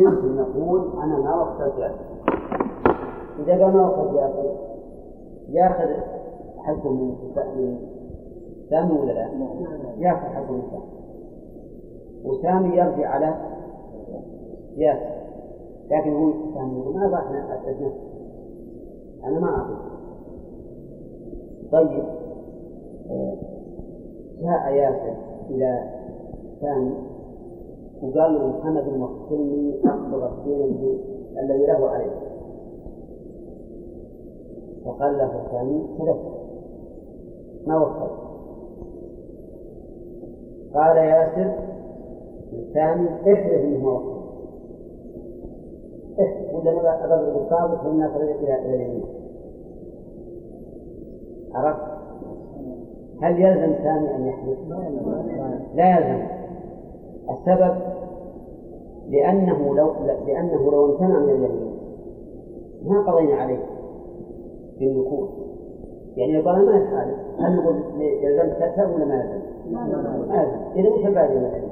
يمكن نقول أنا ما وكلت ياسر إذا قال ما وكلت ياسر يأخذ حقه من سامي ولا لا؟ يأخذ حقه من سامي وسامي يرجع على ياسر لكن هو سامي يقول ما إحنا أسعد أنا ما أعطيك طيب. آه، جاء ياسر إلى سامي وقال له محمد وكلني أقبض الدين الذي له عليه. فقال له سامي كذبت. ما وصل قال ياسر سامي احلف انه وصل احلف ولا اضرب القابض فالناس إلى إلى اليمين. عرفت؟ هل يلزم سامي أن يحلف؟ لا يلزم. السبب لأنه لو لأنه لو امتنع من اليمين. ما قضينا عليه بالنكول يعني قال ما يحالف هل نقول يلزم تأثم ولا ما يلزم؟ ما يلزم. إذا وش الفائدة من العلم؟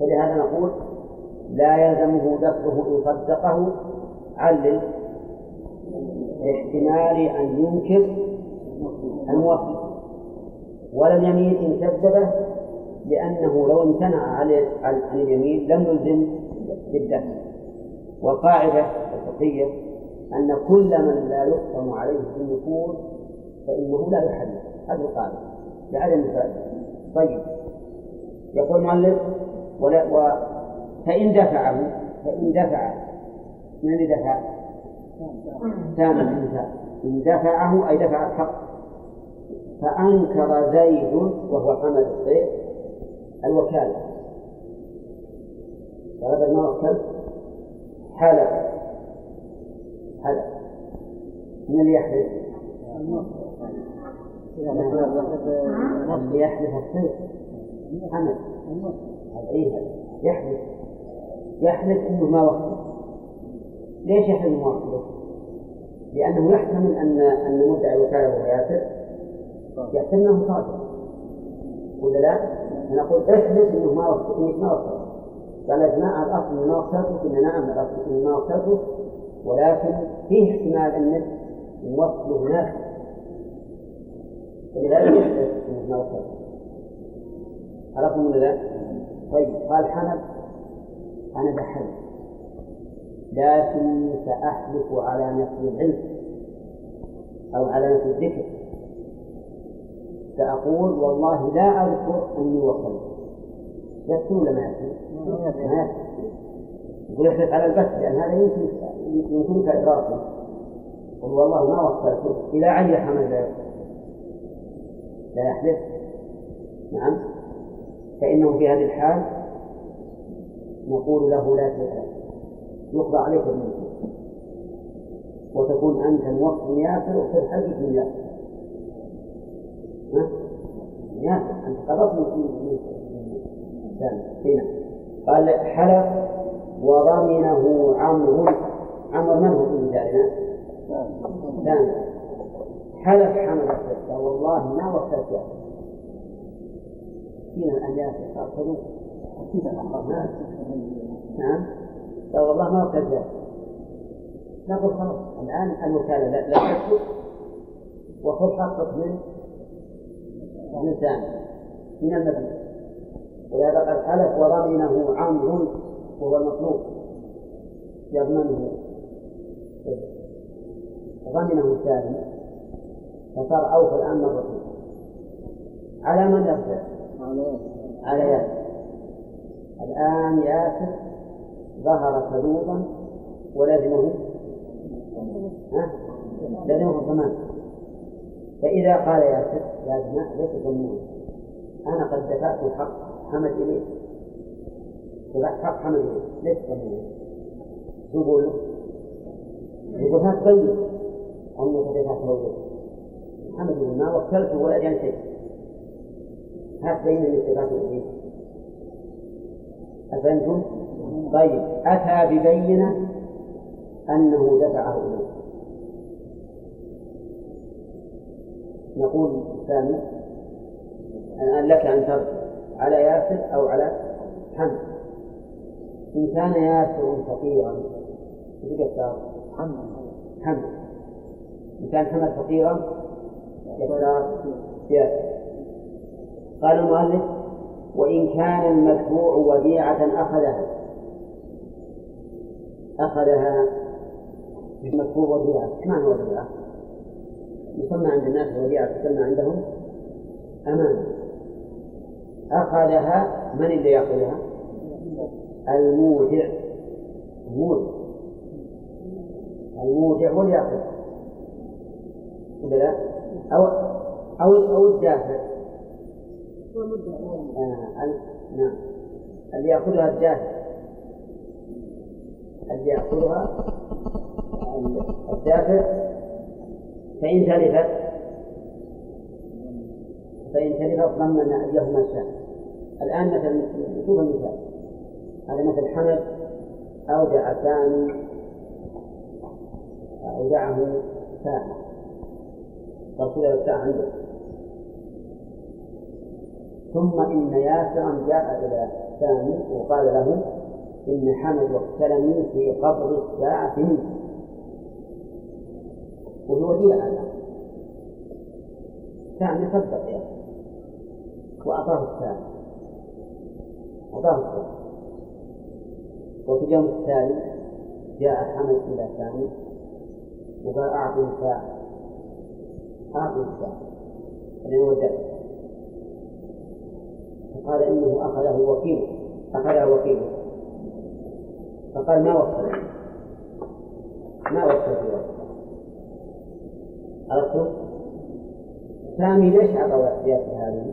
فلهذا نقول لا يلزمه دفعه إن صدقه علل لاحتمال أن ينكر الموفق ولم يمين إن كذبه لأنه لو امتنع عن اليمين لم يلزم بالدفع والقاعدة الفقهية أن كل من لا يحكم عليه بالنفور فإنه لا يحدث هذه القاعدة. لعدم الفائدة طيب. يقول المؤلف ولا و فإن دفعه فإن دفع. من اللي دفع؟ الإنسان إن دفعه أي دفع الحق. فأنكر زيد وهو حمد الصيد الوكالة. فهذا ما وكل حلف حلف من اللي يحلف؟ اللي يحلف حمد. أيها يحلف يحلف انه ما وكل ليش يحلف ما؟ لأنه يحتمل أن أن مدعي الوكالة وهو ياسر يحتمل أنه صادق. ولا لا؟ نقول احلف إنه ما وصلت انك ما وصلت قال اجماع الاصل ما وصلته قلنا نعم الاصل إنه ما وصلته ولكن فيه احتمال انك وصله نافع فلذلك يحلف إنه ما وصلته عرفتم ولا لا؟ طيب قال حمد أنا بحلف. لكني سأحلف على نفي العلم أو على نفي الذكر. سأقول والله لا أذكر أني وصلت يكفي ولا ما يكفي؟ ما يكفي يقول احلف على البث لأن هذا يمكن يمكنك إدراكه. قل والله ما وصلت إلى أي حمل لا لا يحلف نعم. فإنه في هذه الحال نقول له لا تحلف يقضى عليك بالموت وتكون أنت موصل ياسر وفي الحديث من أنت من قال حلف وضمنه عمرو. عمرو من هو في مثالنا؟ ثاني. حلف حمل القصة والله ما وكلت هنا الآن ياسر أرسلوا نعم. لا والله ما وكلت نقول خلاص الآن الوكالة لا تثبت وخذ حقك من إنسان من المدينة ولهذا قد حلف وضمنه عمرو وهو المطلوب. يضمنه. ضمنه سالم فصار أوفى الآن مرتين على من يرجع؟ على ياسر. الآن ياسر ظهر كذوبا ولزمه ها؟ لزمه الضمان فإذا قال ياسر لازم ليس ظنون أنا قد دفعت حق حمد إليه دفعت حق حمد إليه ليس ظنون شو يقول؟ يقول ها تبين أنك دفعت له محمد يقول ما وكلته ولا جان شيء ها تبين أنك دفعت إليه أفهمتم؟ طيب. أتى ببينة أنه دفعه إليه نقول الثاني الآن لك أن ترجع على ياسر أو على حمد. إن كان ياسر فقيرا إيش يختار؟ حمد. حمد. إن كان حمد فقيرا يختار ياسر. قال المؤلف وإن كان المدفوع وديعة أخذها. أخذها المدفوع وديعة. إيش معنى وديعة؟ يسمى عند الناس وديعة تسمى عندهم أمانة أخذها من اللي يأخذها؟ المودع المودع المودع هو اللي يأخذها؟ أو أو أو الدافع. آه نعم. اللي يأخذها الدافع. اللي يأخذها الدافع. فإن تلفت فإن تلفت ضمن أيهما شاء الآن مثلا نشوف المثال هذا مثل حمد أودع ثاني أودعه ساعة رسول الساعة عنده ثم إن ياسرا جاء إلى ثاني وقال له إن حمد واقتلني في قبض الساعة. منه وهو وديعة ثاني صدق يا وأعطاه الثاني. أعطاه الثاني. وفي اليوم التالي جاء حمد إلى ثاني وقال أعطني ساعة أعطني ساعة لأنه ودعت فقال إنه أخذه وكيله أخذه وكيله فقال ما وكل؟ ما وكل؟ عرفتم؟ سامي ليش أعطى زيادة هذه؟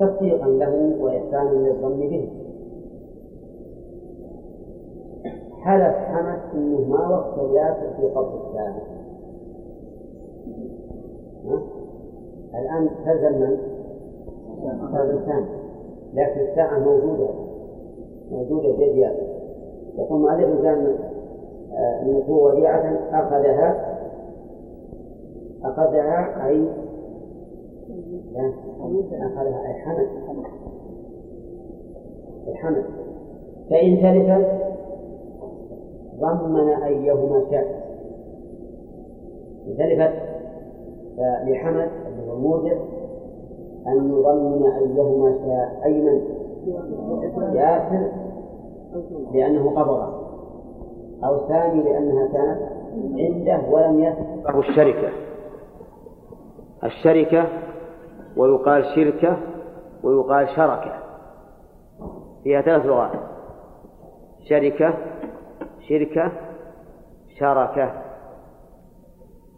تصديقا له وإحسانا للظن به حلف حمد إنه ما وقت ياسر في قبض الساعة الآن تلزم من؟ الانسان لكن الساعة موجودة موجودة بيد ياسر يقول مؤلف النفو وديعة أخذها أخذها أي؟ أخذها أي حمد أي حمد فإن تلفت ضمن أيهما شاء. تلفت فلحمد اللي هو أن يضمن أيهما شاء. أي من؟ ياسر لأنه قبضه. أو ثاني لأنها كانت عنده ولم يسبق الشركة. الشركة ويقال شركة ويقال شركة. فيها ثلاث لغات. شركة شركة شركة.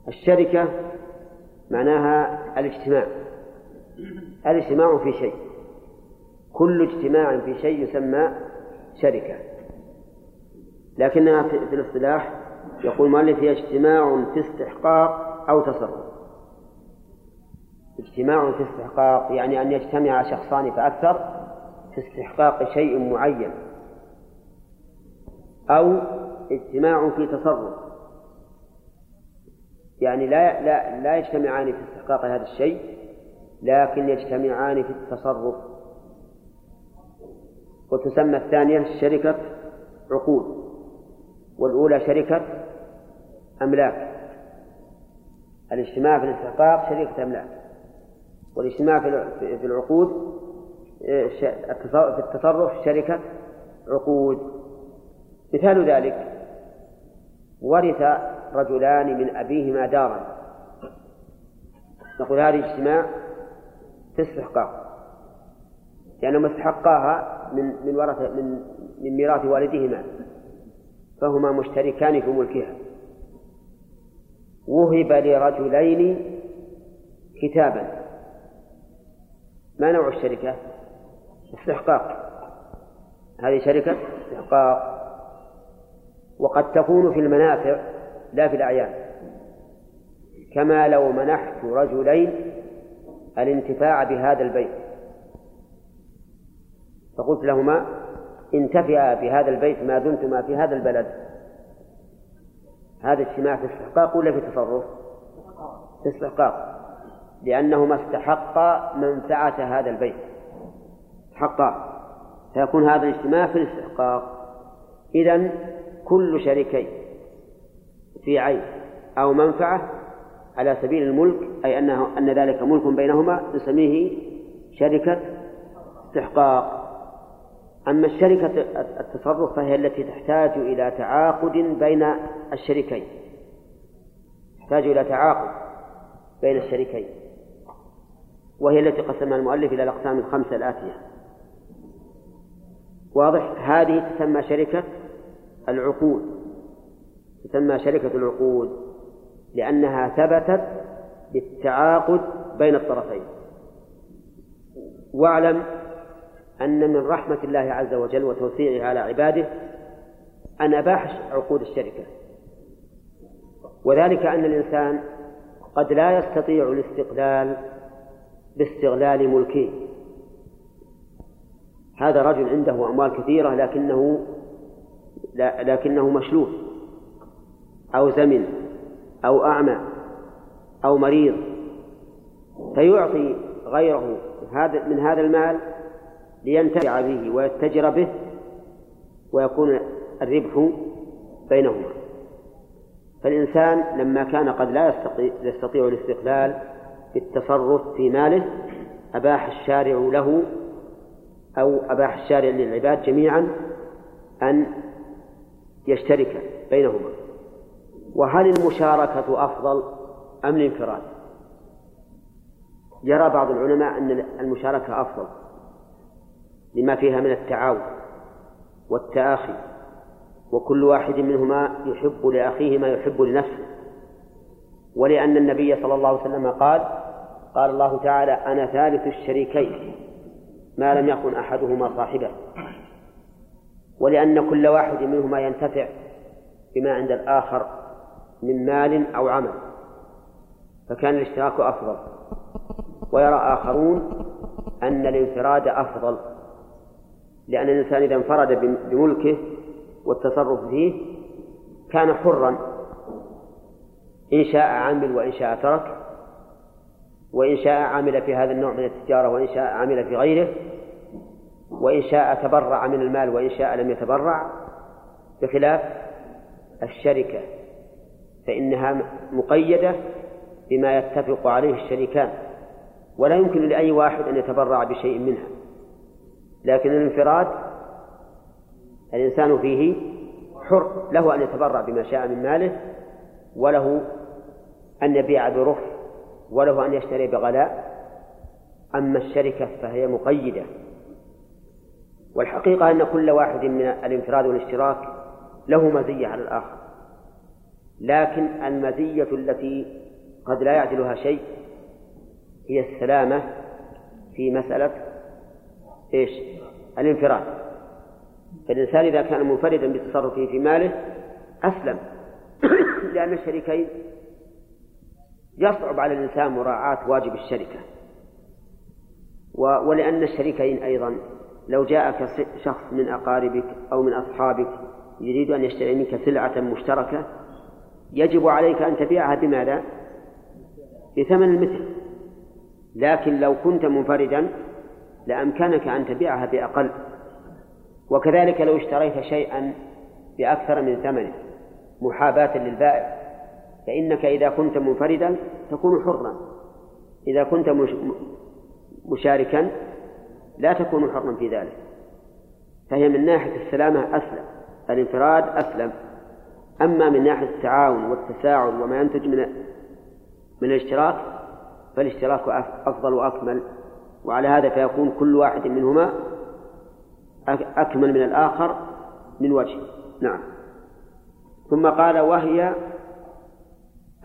الشركة معناها الاجتماع. الاجتماع في شيء. كل اجتماع في شيء يسمى شركة. لكنها في الاصطلاح يقول المؤلف هي اجتماع في استحقاق أو تصرف. اجتماع في استحقاق يعني أن يجتمع شخصان فأكثر في استحقاق شيء معين أو اجتماع في تصرف. يعني لا لا لا يجتمعان في استحقاق هذا الشيء لكن يجتمعان في التصرف. وتسمى الثانية شركة عقود. والأولى شركة أملاك الاجتماع في الاستحقاق شركة أملاك والاجتماع في العقود في التصرف شركة عقود. مثال ذلك ورث رجلان من أبيهما دارا. نقول هذه اجتماع في استحقاق لأنهما استحقاها من من ورث من من ميراث والدهما. فهما مشتركان في ملكها. وهب لرجلين كتابا. ما نوع الشركة؟ استحقاق. هذه شركة؟ استحقاق. وقد تكون في المنافع لا في الأعيان. كما لو منحت رجلين الانتفاع بهذا البيت. فقلت لهما انتفع بهذا البيت ما دمتما في هذا البلد. هذا اجتماع في استحقاق ولا في تصرف؟ في استحقاق لأنهما استحقا منفعة هذا البيت. استحقا. فيكون هذا الاجتماع في الاستحقاق. إذا كل شريكين في عين أو منفعة على سبيل الملك أي أنه أن ذلك ملك بينهما نسميه شركة استحقاق. أما الشركة التصرف فهي التي تحتاج إلى تعاقد بين الشريكين. تحتاج إلى تعاقد بين الشريكين. وهي التي قسمها المؤلف إلى الأقسام الخمسة الآتية. واضح؟ هذه تسمى شركة العقود. تسمى شركة العقود لأنها ثبتت بالتعاقد بين الطرفين. واعلم أن من رحمة الله عز وجل وتوسيعه على عباده أن أباح عقود الشركة. وذلك أن الإنسان قد لا يستطيع الاستقلال باستغلال ملكه. هذا رجل عنده أموال كثيرة لكنه لكنه مشلول أو زمن أو أعمى أو مريض. فيعطي غيره هذا من هذا المال لينتفع به ويتجر به ويكون الربح بينهما. فالإنسان لما كان قد لا يستطيع, يستطيع الاستقلال في التصرف في ماله أباح الشارع له أو أباح الشارع للعباد جميعا أن يشترك بينهما. وهل المشاركة أفضل أم الانفراد؟ يرى بعض العلماء أن المشاركة أفضل. لما فيها من التعاون والتآخي وكل واحد منهما يحب لأخيه ما يحب لنفسه. ولأن النبي صلى الله عليه وسلم قال قال الله تعالى أنا ثالث الشريكين ما لم يكن أحدهما صاحبه. ولأن كل واحد منهما ينتفع بما عند الآخر من مال أو عمل فكان الاشتراك أفضل. ويرى آخرون أن الانفراد أفضل. لأن الإنسان إذا انفرد بملكه والتصرف فيه كان حرا إن شاء عمل وإن شاء ترك وإن شاء عمل في هذا النوع من التجارة وإن شاء عمل في غيره وإن شاء تبرع من المال وإن شاء لم يتبرع بخلاف الشركة فإنها مقيدة بما يتفق عليه الشريكان ولا يمكن لأي واحد أن يتبرع بشيء منها. لكن الانفراد الإنسان فيه حر له أن يتبرع بما شاء من ماله وله أن يبيع برخص وله أن يشتري بغلاء. أما الشركة فهي مقيدة. والحقيقة أن كل واحد من الانفراد والاشتراك له مزية على الآخر. لكن المزية التي قد لا يعدلها شيء هي السلامة في مسألة إيش؟ الانفراد فالإنسان إذا كان منفردا بتصرفه في ماله أسلم لأن الشريكين يصعب على الإنسان مراعاة واجب الشركة ولأن الشريكين أيضا لو جاءك شخص من أقاربك أو من أصحابك يريد أن يشتري منك سلعة مشتركة يجب عليك أن تبيعها بماذا؟ بثمن المثل لكن لو كنت منفردا لأمكنك أن تبيعها بأقل. وكذلك لو اشتريت شيئا بأكثر من ثمنه محاباة للبائع. فإنك إذا كنت منفردا تكون حرا. إذا كنت مشاركا لا تكون حرا في ذلك. فهي من ناحية السلامة أسلم الانفراد أسلم. أما من ناحية التعاون والتساعد وما ينتج من من الاشتراك فالاشتراك أفضل وأكمل. وعلى هذا فيكون كل واحد منهما أكمل من الآخر من وجه. نعم. ثم قال وهي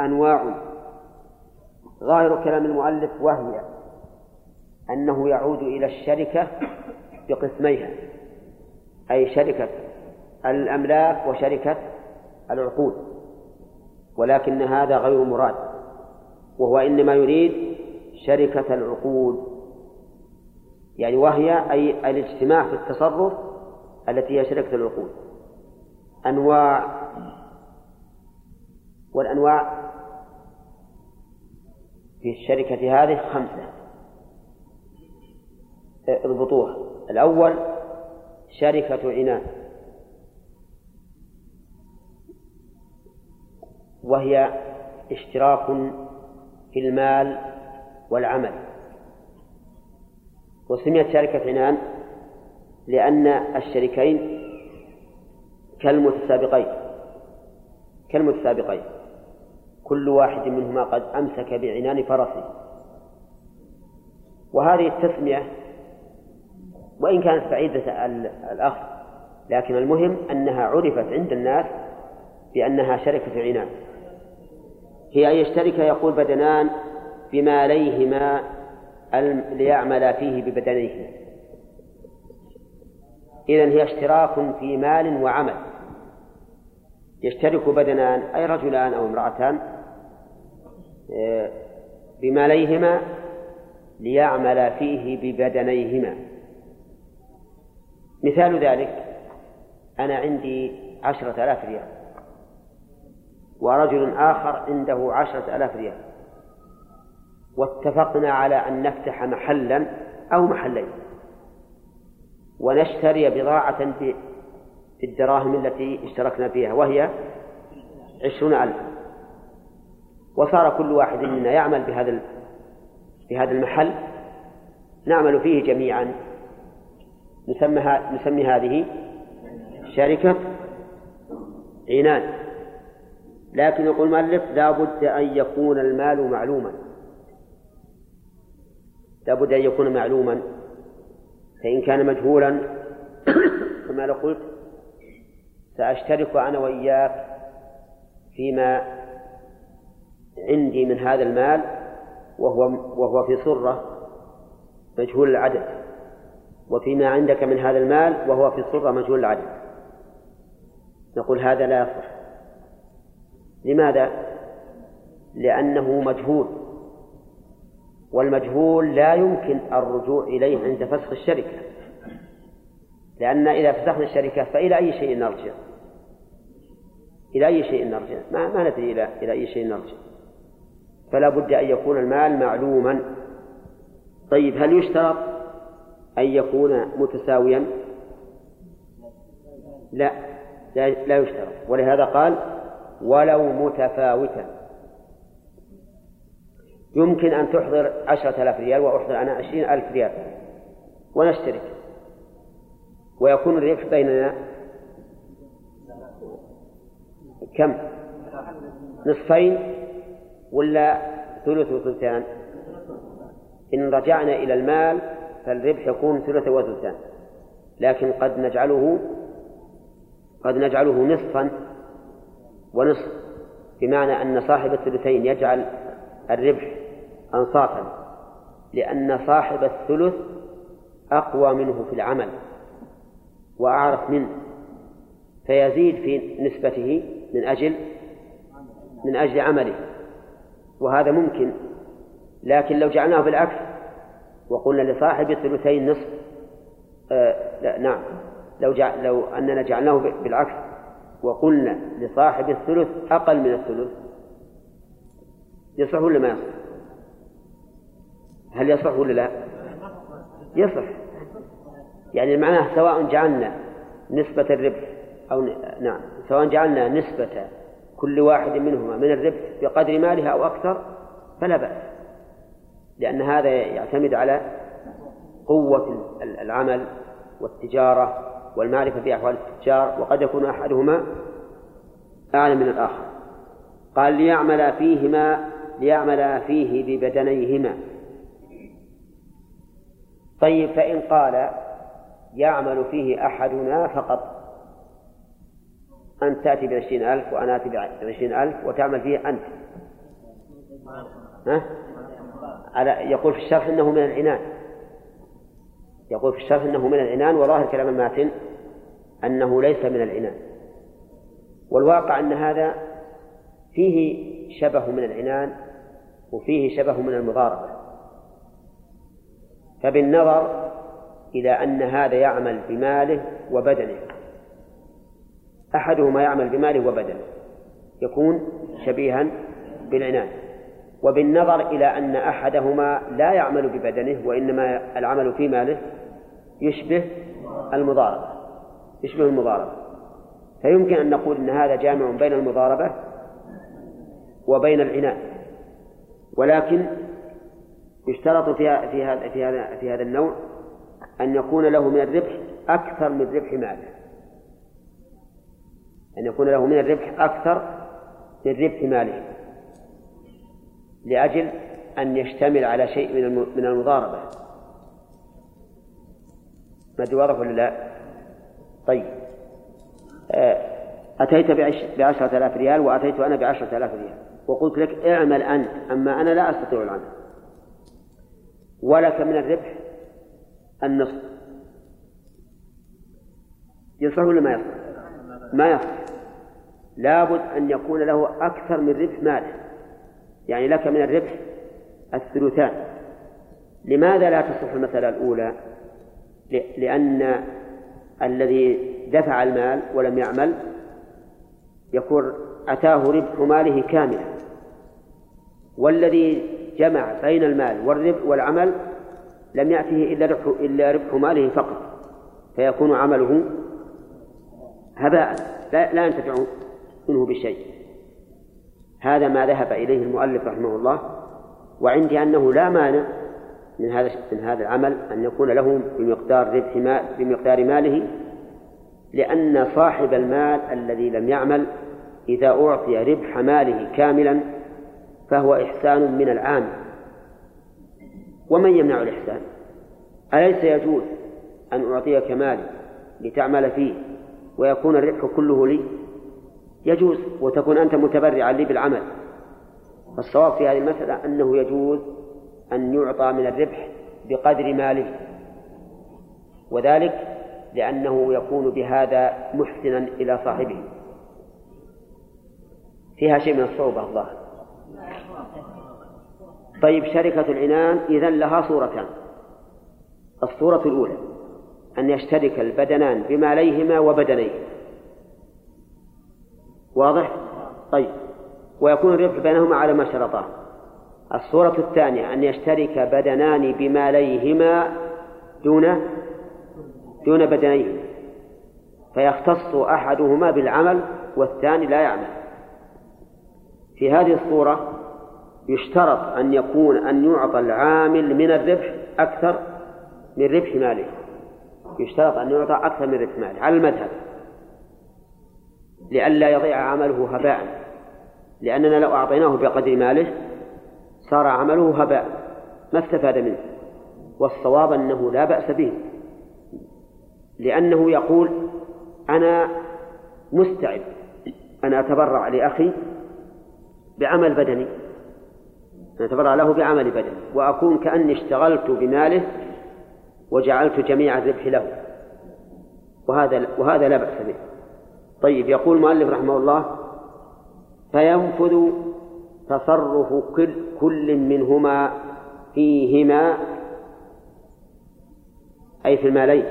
أنواع. ظاهر كلام المؤلف وهي أنه يعود إلى الشركة بقسميها أي شركة الأملاك وشركة العقود ولكن هذا غير مراد وهو إنما يريد شركة العقود. يعني وهي أي الاجتماع في التصرف التي هي شركة العقود. أنواع والأنواع في الشركة هذه خمسة. اضبطوها. الأول شركة عنان وهي اشتراك في المال والعمل. وسميت شركة عنان لأن الشريكين كالمتسابقين كالمتسابقين. كل واحد منهما قد أمسك بعنان فرسه. وهذه التسمية وإن كانت بعيدة الأخذ لكن المهم أنها عرفت عند الناس بأنها شركة عنان. هي أن يشترك يقول بدنان بما ليهما ليعملا فيه ببدنيهما إذن هي اشتراك في مال وعمل. يشترك بدنان أي رجلان أو امرأتان آه، بماليهما ليعمل فيه ببدنيهما. مثال ذلك أنا عندي عشرة آلاف ريال ورجل آخر عنده عشرة آلاف ريال. واتفقنا على أن نفتح محلا أو محلين. ونشتري بضاعة بالدراهم التي اشتركنا فيها وهي عشرون ألف وصار كل واحد منا يعمل بهذا بهذا المحل. نعمل فيه جميعا. نسمى نسمي هذه شركة عنان. لكن يقول المؤلف لا بد أن يكون المال معلوما. لا بد أن يكون معلوما فإن كان مجهولا كما لو قلت سأشترك أنا وإياك فيما عندي من هذا المال وهو وهو في صرة مجهول العدد وفيما عندك من هذا المال وهو في صرة مجهول العدد. نقول هذا لا يصح. لماذا؟ لأنه مجهول. والمجهول لا يمكن الرجوع إليه عند فسخ الشركة. لأن إذا فسخنا الشركة فإلى أي شيء نرجع؟ إلى أي شيء نرجع؟ ما, ما ندري إلى إلى أي شيء نرجع. فلا بد أن يكون المال معلوما. طيب هل يشترط أن يكون متساويا؟ لا لا, لا يشترط. ولهذا قال ولو متفاوتا يمكن أن تحضر عشرة آلاف ريال وأحضر أنا عشرين ألف ريال. ونشترك. ويكون الربح بيننا كم؟ نصفين ولا ثلث وثلثان؟ إن رجعنا إلى المال فالربح يكون ثلث وثلثان. لكن قد نجعله قد نجعله نصفا ونصف بمعنى أن صاحب الثلثين يجعل الربح أنصافا لأن صاحب الثلث أقوى منه في العمل وأعرف منه فيزيد في نسبته من أجل من أجل عمله. وهذا ممكن لكن لو جعلناه بالعكس وقلنا لصاحب الثلثين نصف آه لا نعم لو لو أننا جعلناه بالعكس وقلنا لصاحب الثلث أقل من الثلث يصح ولا ما يصح؟ هل يصح ولا لا؟ يصح يعني معناه سواء جعلنا نسبة الربح أو نعم سواء جعلنا نسبة كل واحد منهما من الربح بقدر مالها أو أكثر فلا بأس لأن هذا يعتمد على قوة العمل والتجارة والمعرفة بأحوال التجار وقد يكون أحدهما أعلى من الآخر قال ليعمل فيهما ليعمل فيه ببدنيهما. طيب فإن قال يعمل فيه أحدنا فقط أنت تأتي بعشرين ألف وأنا آتي بعشرين ألف وتعمل فيه أنت. ها؟ على يقول في الشرح أنه من العنان. يقول في الشرح أنه من العنان وظاهر كلام الماتن أنه ليس من العنان. والواقع أن هذا فيه شبه من العنان وفيه شبه من المضاربة. فبالنظر إلى أن هذا يعمل بماله وبدنه. أحدهما يعمل بماله وبدنه. يكون شبيها بالعنان وبالنظر إلى أن أحدهما لا يعمل ببدنه وإنما العمل في ماله يشبه المضاربة. يشبه المضاربة. فيمكن أن نقول أن هذا جامع بين المضاربة وبين العناء ولكن يشترط في هذا في هذا في هذا النوع أن يكون له من الربح أكثر من ربح ماله. أن يكون له من الربح أكثر من ربح ماله. لأجل أن يشتمل على شيء من من المضاربة. ما واضح ولا لا؟ طيب. آه، أتيت بعشرة آلاف ريال وأتيت أنا بعشرة آلاف ريال. وقلت لك اعمل أنت أما أنا لا أستطيع العمل. ولك من الربح النصف. يصح ولا ما يصح؟ ما يصح. لابد أن يكون له أكثر من ربح ماله. يعني لك من الربح الثلثان. لماذا لا تصح المسألة الأولى؟ لأن الذي دفع المال ولم يعمل يكون أتاه ربح ماله كاملا. والذي جمع بين المال والربح والعمل لم يأته إلا ربح إلا ربح ماله فقط. فيكون عمله هباء. لا, لا ينتفع منه بشيء. هذا ما ذهب إليه المؤلف رحمه الله وعندي أنه لا مانع من هذا من هذا العمل أن يكون له بمقدار ربح مال بمقدار ماله لأن صاحب المال الذي لم يعمل إذا أعطي ربح ماله كاملا فهو إحسان من العام. ومن يمنع الإحسان؟ أليس يجوز أن أعطيك مالي لتعمل فيه ويكون الربح كله لي؟ يجوز وتكون أنت متبرعا لي بالعمل. فالصواب في هذه المسألة أنه يجوز أن يعطى من الربح بقدر ماله. وذلك لأنه يكون بهذا محسنا إلى صاحبه. فيها شيء من الصعوبة الظاهر طيب شركة العنان إذا لها صورتان. الصورة الأولى أن يشترك البدنان بماليهما وبدنيهما واضح؟ طيب. ويكون الربح بينهما على ما شرطاه الصورة الثانية أن يشترك بدنان بماليهما دون دون بدنيهما فيختص أحدهما بالعمل والثاني لا يعمل. في هذه الصورة يشترط أن يكون أن يعطى العامل من الربح أكثر من ربح ماله. يشترط أن يعطى أكثر من ربح ماله على المذهب. لئلا يضيع عمله هباء. لأننا لو أعطيناه بقدر ماله صار عمله هباء. ما استفاد منه. والصواب أنه لا بأس به. لأنه يقول أنا مستعد أن أتبرع لأخي بعمل بدني. أن أتبرع له بعمل بدني. وأكون كأني اشتغلت بماله وجعلت جميع الربح له. وهذا وهذا لا بأس به. طيب يقول المؤلف رحمه الله فينفذ تصرف كل, كل منهما فيهما أي في المالين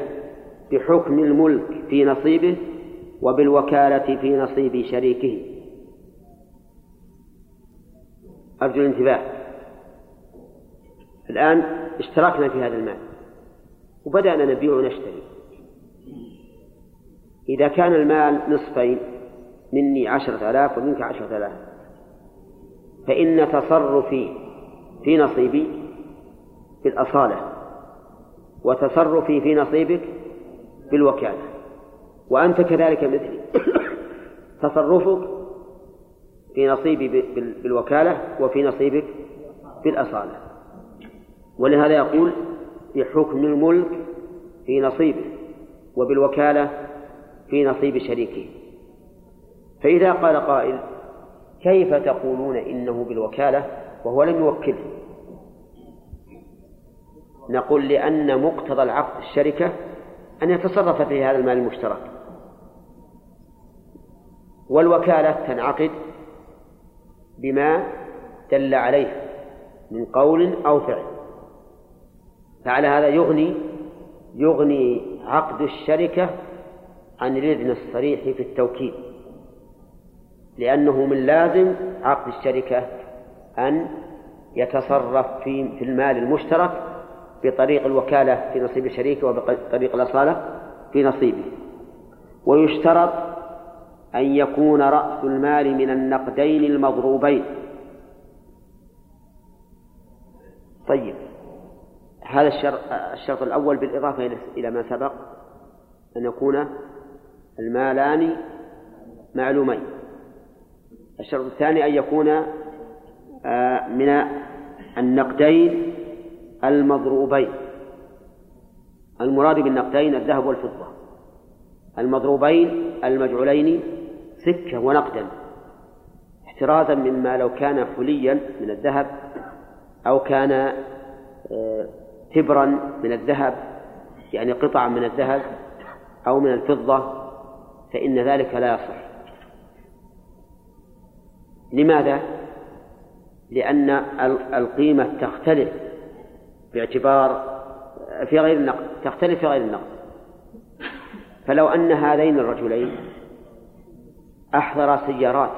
بحكم الملك في نصيبه وبالوكالة في نصيب شريكه. أرجو الانتباه. الآن اشتركنا في هذا المال وبدأنا نبيع ونشتري. إذا كان المال نصفين مني عشرة آلاف ومنك عشرة آلاف فإن تصرفي في نصيبي بالأصالة وتصرفي في نصيبك بالوكالة وأنت كذلك مثلي. تصرفك في نصيبي بالوكالة وفي نصيبك بالأصالة. ولهذا يقول بحكم الملك في نصيبه وبالوكالة في نصيب شريكه. فإذا قال قائل كيف تقولون إنه بالوكالة وهو لم يوكله؟ نقول لأن مقتضى العقد الشركة أن يتصرف في هذا المال المشترك. والوكالة تنعقد بما دل عليه من قول أو فعل. فعلى هذا يغني يغني عقد الشركة عن الإذن الصريح في التوكيد لأنه من لازم عقد الشركة أن يتصرف في في المال المشترك بطريق الوكالة في نصيب الشريك وبطريق الأصالة في نصيبه. ويشترط أن يكون رأس المال من النقدين المضروبين. طيب هذا الشرط, الأول بالإضافة إلى ما سبق أن يكون المالان معلومين. الشرط الثاني أن يكون آه، من النقدين المضروبين. المراد بالنقدين الذهب والفضة. المضروبين المجعولين سكة ونقدا احترازا مما لو كان حليا من الذهب أو كان آه، تبرا من الذهب يعني قطعا من الذهب أو من الفضة فإن ذلك لا يصح لماذا؟ لأن القيمة تختلف باعتبار في غير النقد تختلف في غير النقد فلو أن هذين الرجلين أحضر سيارات.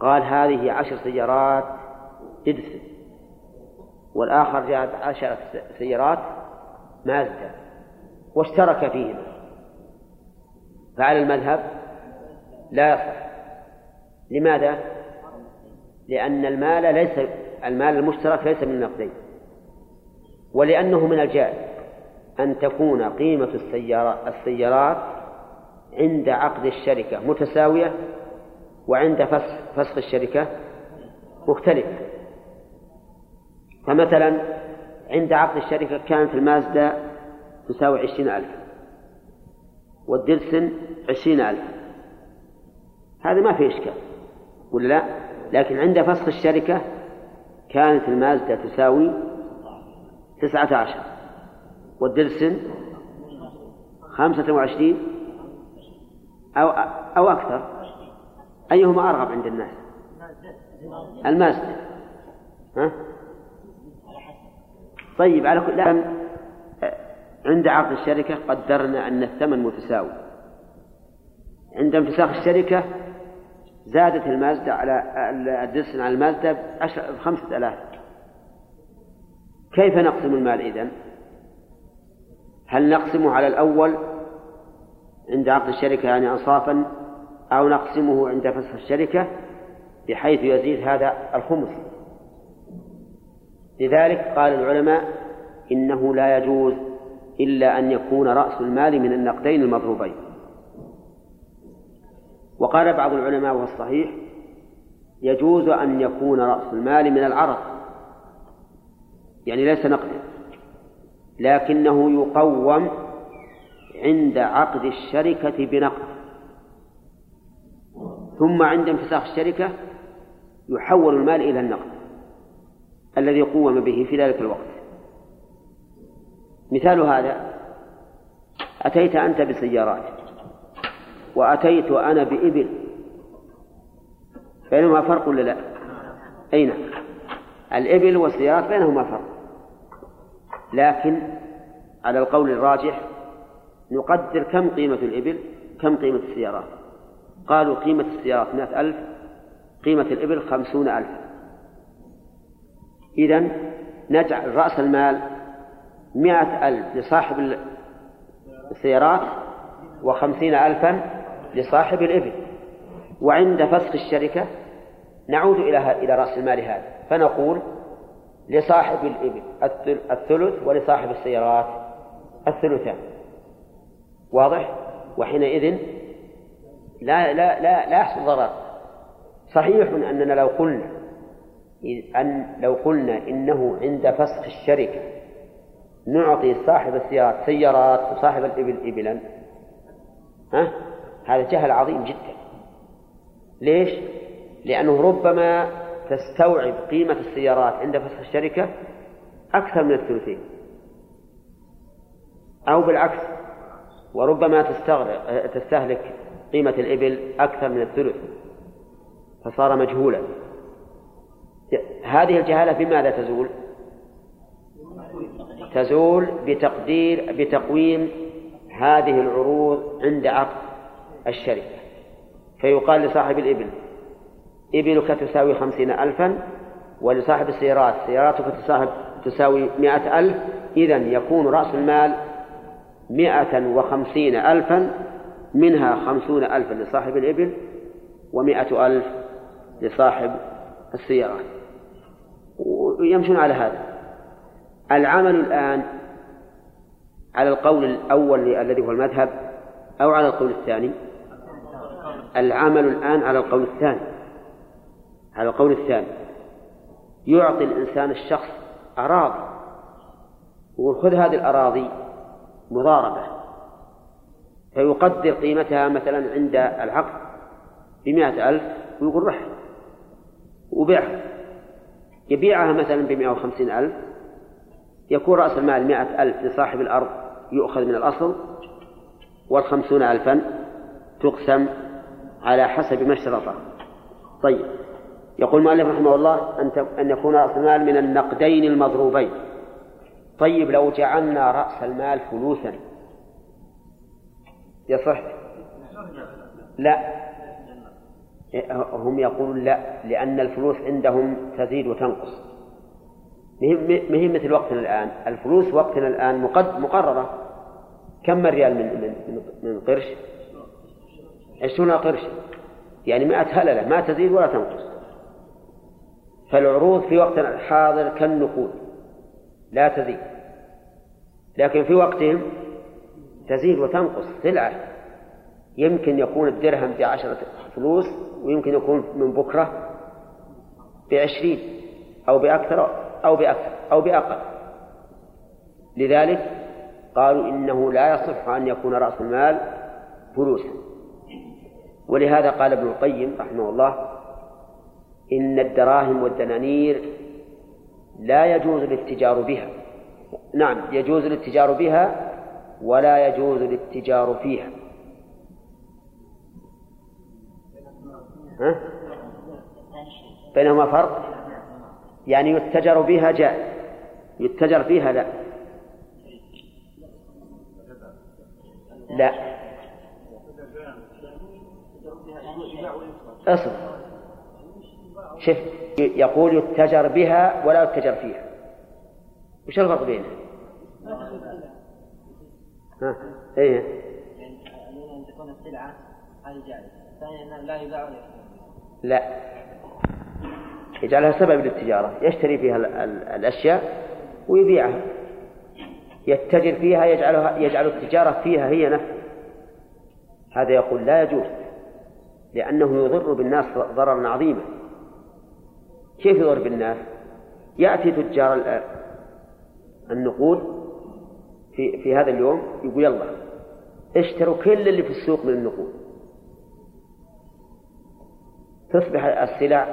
قال هذه عشر سيارات إدسن والآخر جاءت عشر سيارات مازدا واشترك فيهما. فعلى المذهب لا يصح. لماذا؟ لأن المال ليس المال المشترك ليس من النقدين. ولأنه من الجائز أن تكون قيمة السيارات عند عقد الشركة متساوية وعند فسخ, فسخ الشركة مختلفة فمثلا عند عقد الشركة كانت المازدا تساوي عشرين ألف والدلسن عشرين ألف. هذا ما في إشكال ولا لا؟ لكن عند فسخ الشركة كانت المازدا تساوي تسعة عشر والدلسن خمسة وعشرين أو أو أكثر. أيهما أرغب عند الناس؟ المازدا ها؟ طيب على كل حال عند عقد الشركة قدرنا أن الثمن متساوي. عند انفساخ الشركة زادت المازدا على الدسن على المازدا بخمسة آلاف. كيف نقسم المال إذن؟ هل نقسمه على الأول عند عقد الشركة يعني أنصافا أو نقسمه عند فسخ الشركة بحيث يزيد هذا الخمس. لذلك قال العلماء إنه لا يجوز إلا أن يكون رأس المال من النقدين المضروبين وقال بعض العلماء وهو الصحيح يجوز أن يكون رأس المال من العرض يعني ليس نقدا لكنه يقوم عند عقد الشركة بنقد. ثم عند انفساخ الشركة يحول المال إلى النقد الذي قوم به في ذلك الوقت. مثال هذا أتيت أنت بسيارات وأتيت أنا بإبل بينهما فرق ولا لا؟ أي نعم. الإبل والسيارات بينهما فرق لكن على القول الراجح نقدر كم قيمة الإبل كم قيمة السيارات. قالوا قيمة السيارات مئة ألف قيمة الإبل خمسون ألف. إذا نجعل رأس المال مئة ألف لصاحب السيارات وخمسين ألفا لصاحب الإبل. وعند فسخ الشركة نعود إلى إلى رأس المال هذا. فنقول لصاحب الإبل الثلث ولصاحب السيارات الثلثان. واضح؟ وحينئذ لا لا لا لا يحصل ضرر. صحيح أننا لو قلنا أن لو قلنا إنه عند فسخ الشركة نعطي صاحب السيارات سيارات وصاحب الإبل إبلا ها؟ هذا جهل عظيم جدا. ليش؟ لأنه ربما تستوعب قيمة السيارات عند فسخ الشركة أكثر من الثلثين. أو بالعكس وربما تستغرق تستهلك قيمة الإبل أكثر من الثلث فصار مجهولا هذه الجهالة بماذا تزول؟ تزول بتقدير بتقويم هذه العروض عند عقد الشركة فيقال لصاحب الإبل إبلك تساوي خمسين ألفا ولصاحب السيارات سياراتك تساوي مائة ألف إذا يكون رأس المال مائة وخمسين ألفا منها خمسون ألفا لصاحب الإبل ومائة ألف لصاحب السيارات ويمشون على هذا. العمل الآن على القول الأول الذي هو المذهب أو على القول الثاني؟ العمل الآن على القول الثاني. على القول الثاني. يعطي الإنسان الشخص أراضي. يقول خذ هذه الأراضي مضاربة فيقدر قيمتها مثلا عند العقد بمائة ألف ويقول رح وبيعها. يبيعها مثلا بمائة وخمسين ألف يكون رأس المال مائة ألف لصاحب الأرض يؤخذ من الأصل والخمسون ألفا تقسم على حسب ما اشترطه طيب يقول المؤلف رحمه الله أن يكون رأس المال من النقدين المضروبين. طيب لو جعلنا رأس المال فلوسا. يصح؟ لا. هم يقولون لا لأن الفلوس عندهم تزيد وتنقص. مهمة مثل وقتنا الآن. الفلوس وقتنا الآن مقررة. كم ريال من من من قرش؟ عشرون قرش. يعني مئة هللة. ما تزيد ولا تنقص. فالعروض في وقتنا الحاضر كالنقود. لا تزيد. لكن في وقتهم تزيد وتنقص سلعة يمكن يكون الدرهم بعشرة فلوس ويمكن يكون من بكرة بعشرين أو بأكثر أو بأكثر أو بأقل. لذلك قالوا إنه لا يصح أن يكون رأس المال فلوسا. ولهذا قال ابن القيم رحمه الله إن الدراهم والدنانير لا يجوز الاتجار بها. نعم يجوز الاتجار بها ولا يجوز الاتجار فيها. ها؟ بينهما فرق؟ يعني يتجر بها جائز يتجر فيها لا. لا. اصبر. شوف يقول يتجر بها ولا يتجر فيها. وش الفرق بينها؟ ها إيه. ان تكون السلعة هذه جائزة ثانيا لا يباع ولا لا. يجعلها سبب للتجارة يشتري فيها الأشياء ويبيعها. يتجر فيها يجعلها يجعل التجارة فيها هي نفسها. هذا يقول لا يجوز لأنه يضر بالناس ضررا عظيما. كيف يضر بالناس؟ يأتي تجار النقود في في هذا اليوم يقول يلا اشتروا كل اللي في السوق من النقود تصبح السلع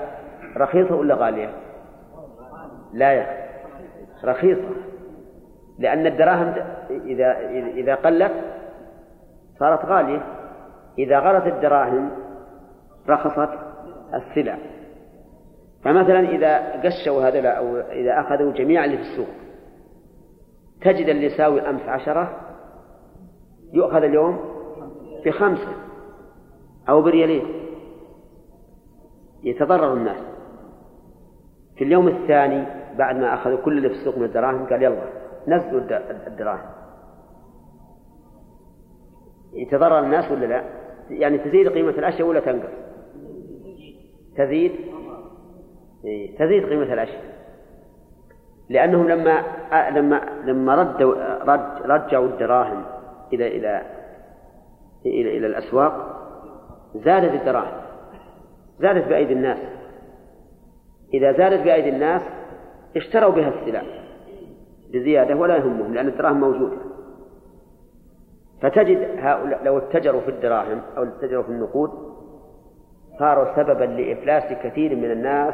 رخيصة ولا غالية؟ لا يا رخيصة لأن الدراهم إذا إذا قلت صارت غالية إذا غلت الدراهم رخصت السلع فمثلا إذا قشوا هذا أو إذا أخذوا جميع اللي في السوق تجد اللي يساوي أمس عشرة يؤخذ اليوم بخمسة أو بريالين يتضرر الناس في اليوم الثاني بعد ما أخذوا كل اللي في السوق من الدراهم قال يلا نزلوا الدراهم يتضرر الناس ولا لا؟ يعني تزيد قيمة الأشياء ولا تنقص؟ تزيد تزيد قيمة الأشياء لأنهم لما لما لما ردوا رد رجعوا الدراهم إلى إلى إلى إلى الأسواق زادت الدراهم. زادت بأيدي الناس. إذا زادت بأيدي الناس اشتروا بها السلع بزيادة ولا يهمهم لأن الدراهم موجودة. فتجد هؤلاء لو اتجروا في الدراهم أو اتجروا في النقود صاروا سببا لإفلاس كثير من الناس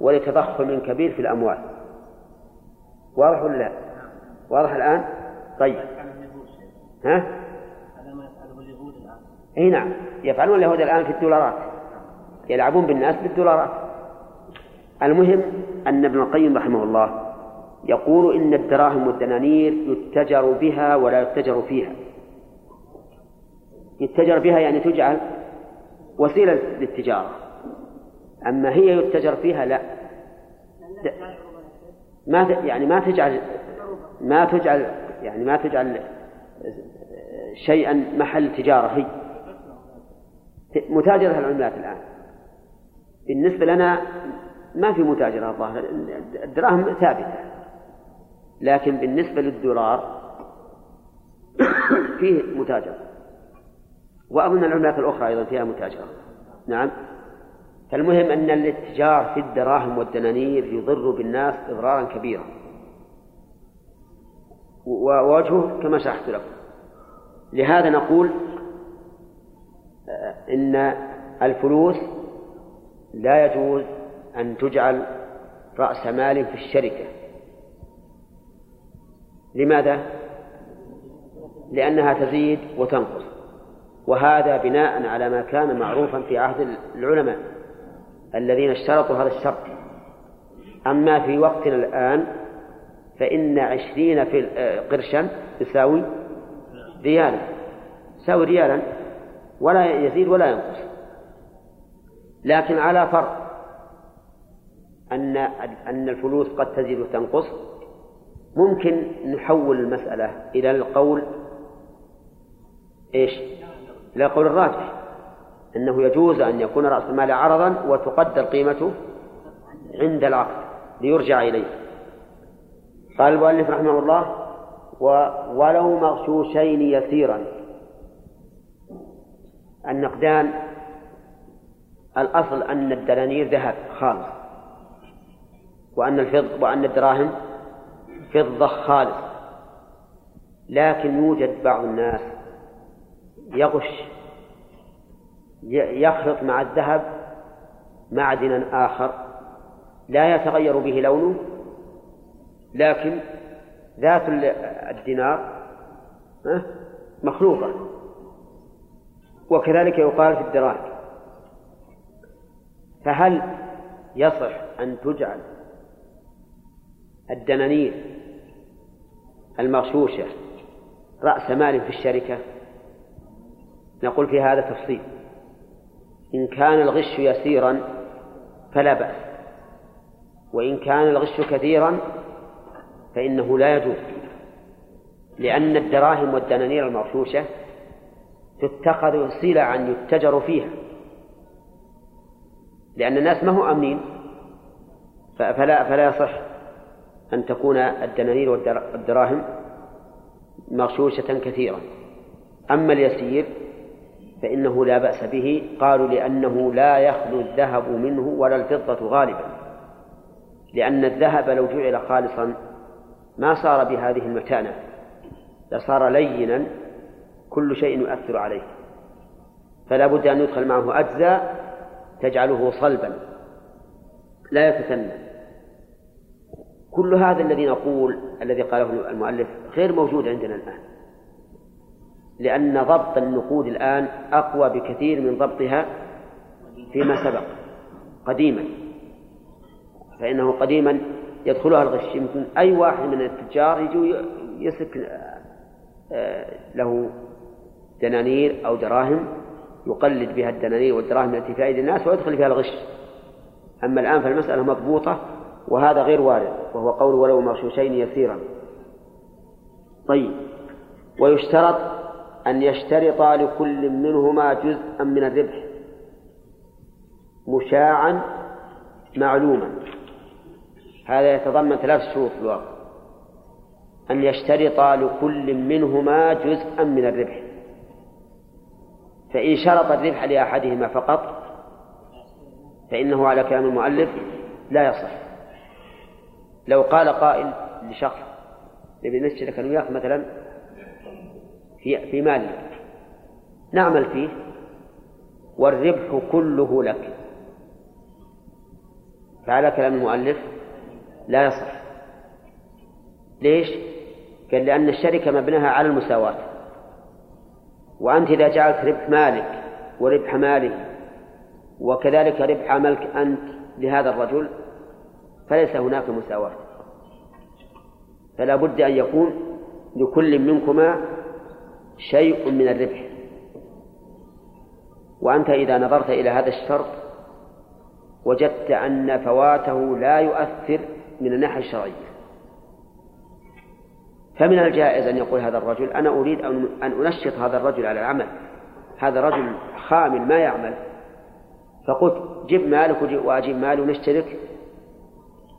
ولتضخم كبير في الأموال. واضح ولا لا؟ واضح الآن؟ طيب. ها؟ إي نعم. يفعلون اليهود الآن في الدولارات. يلعبون بالناس بالدولارات. المهم أن ابن القيم رحمه الله يقول إن الدراهم والدنانير يتجر بها ولا يتجر فيها. يتجر بها يعني تجعل وسيلة للتجارة. أما هي يتجر فيها لا. ما يعني ما تجعل ما تجعل يعني ما تجعل شيئا محل تجارة هي. متاجرة العملات الآن. بالنسبة لنا ما في متاجرة الظاهر. الدراهم ثابتة. لكن بالنسبة للدولار فيه متاجرة. وأظن العملات الأخرى أيضا فيها متاجرة. نعم. فالمهم أن الاتجار في الدراهم والدنانير يضر بالناس إضرارا كبيرا. ووجهه كما شرحت لكم. لهذا نقول آه، إن الفلوس لا يجوز أن تجعل رأس مال في الشركة. لماذا؟ لأنها تزيد وتنقص. وهذا بناء على ما كان معروفا في عهد العلماء. الذين اشترطوا هذا الشرط. أما في وقتنا الآن فإن عشرين في آه، قرشا تساوي ريالا. تساوي ريالا ولا يزيد ولا ينقص. لكن على فرض أن أن الفلوس قد تزيد وتنقص ممكن نحول المسألة إلى القول إيش؟ إلى القول الراجح. أنه يجوز أن يكون رأس المال عرضا وتقدر قيمته عند العقد ليرجع إليه. قال المؤلف رحمه الله ولو مغشوشين يسيرا النقدان الأصل أن الدنانير ذهب خالص. وأن الفض وأن الدراهم فضة خالص. لكن يوجد بعض الناس يغش يخلط مع الذهب معدنا آخر لا يتغير به لونه لكن ذات الدينار مخلوقة. وكذلك يقال في الدراهم. فهل يصح أن تجعل الدنانير المغشوشة رأس مال في الشركة؟ نقول في هذا تفصيل. إن كان الغش يسيرا فلا بأس وإن كان الغش كثيرا فإنه لا يجوز لأن الدراهم والدنانير المغشوشة تتخذ سلعا يتجر فيها لأن الناس ما هو أمنين فلا فلا يصح أن تكون الدنانير والدراهم مغشوشة كثيرا. أما اليسير فإنه لا بأس به. قالوا لأنه لا يخلو الذهب منه ولا الفضة غالبا. لأن الذهب لو جعل خالصا ما صار بهذه المتانة. لصار لينا كل شيء يؤثر عليه. فلا بد أن يدخل معه أجزاء تجعله صلبا. لا يتسنى كل هذا الذي نقول الذي قاله المؤلف غير موجود عندنا الآن. لأن ضبط النقود الآن أقوى بكثير من ضبطها فيما سبق قديما. فإنه قديما يدخلها الغش. يمكن أي واحد من التجار يجوا يسك آه، له دنانير أو دراهم يقلد بها الدنانير والدراهم التي في أيدي الناس ويدخل فيها الغش. أما الآن فالمسألة مضبوطة وهذا غير وارد وهو قول ولو مغشوشين يسيرا. طيب ويشترط أن يشترط لكل منهما جزءا من الربح مشاعا معلوما. هذا يتضمن ثلاث شروط في الواقع. أن يشترط لكل منهما جزءا من الربح. فإن شرط الربح لأحدهما فقط فإنه على كلام المؤلف لا يصح. لو قال قائل لشخص نبي نشترك أنا وياك مثلا في في مالك نعمل فيه والربح كله لك. فعلى كلام المؤلف لا يصح. ليش؟ قال لأن الشركة مبناها على المساواة. وأنت إذا جعلت ربح مالك وربح ماله وكذلك ربح عملك أنت لهذا الرجل فليس هناك مساواة. فلا بد أن يكون لكل منكما شيء من الربح. وأنت إذا نظرت إلى هذا الشرط وجدت أن فواته لا يؤثر من الناحية الشرعية. فمن الجائز أن يقول هذا الرجل أنا أريد أن أنشط هذا الرجل على العمل. هذا رجل خامل ما يعمل. فقلت جب مالك وأجيب مالي ونشترك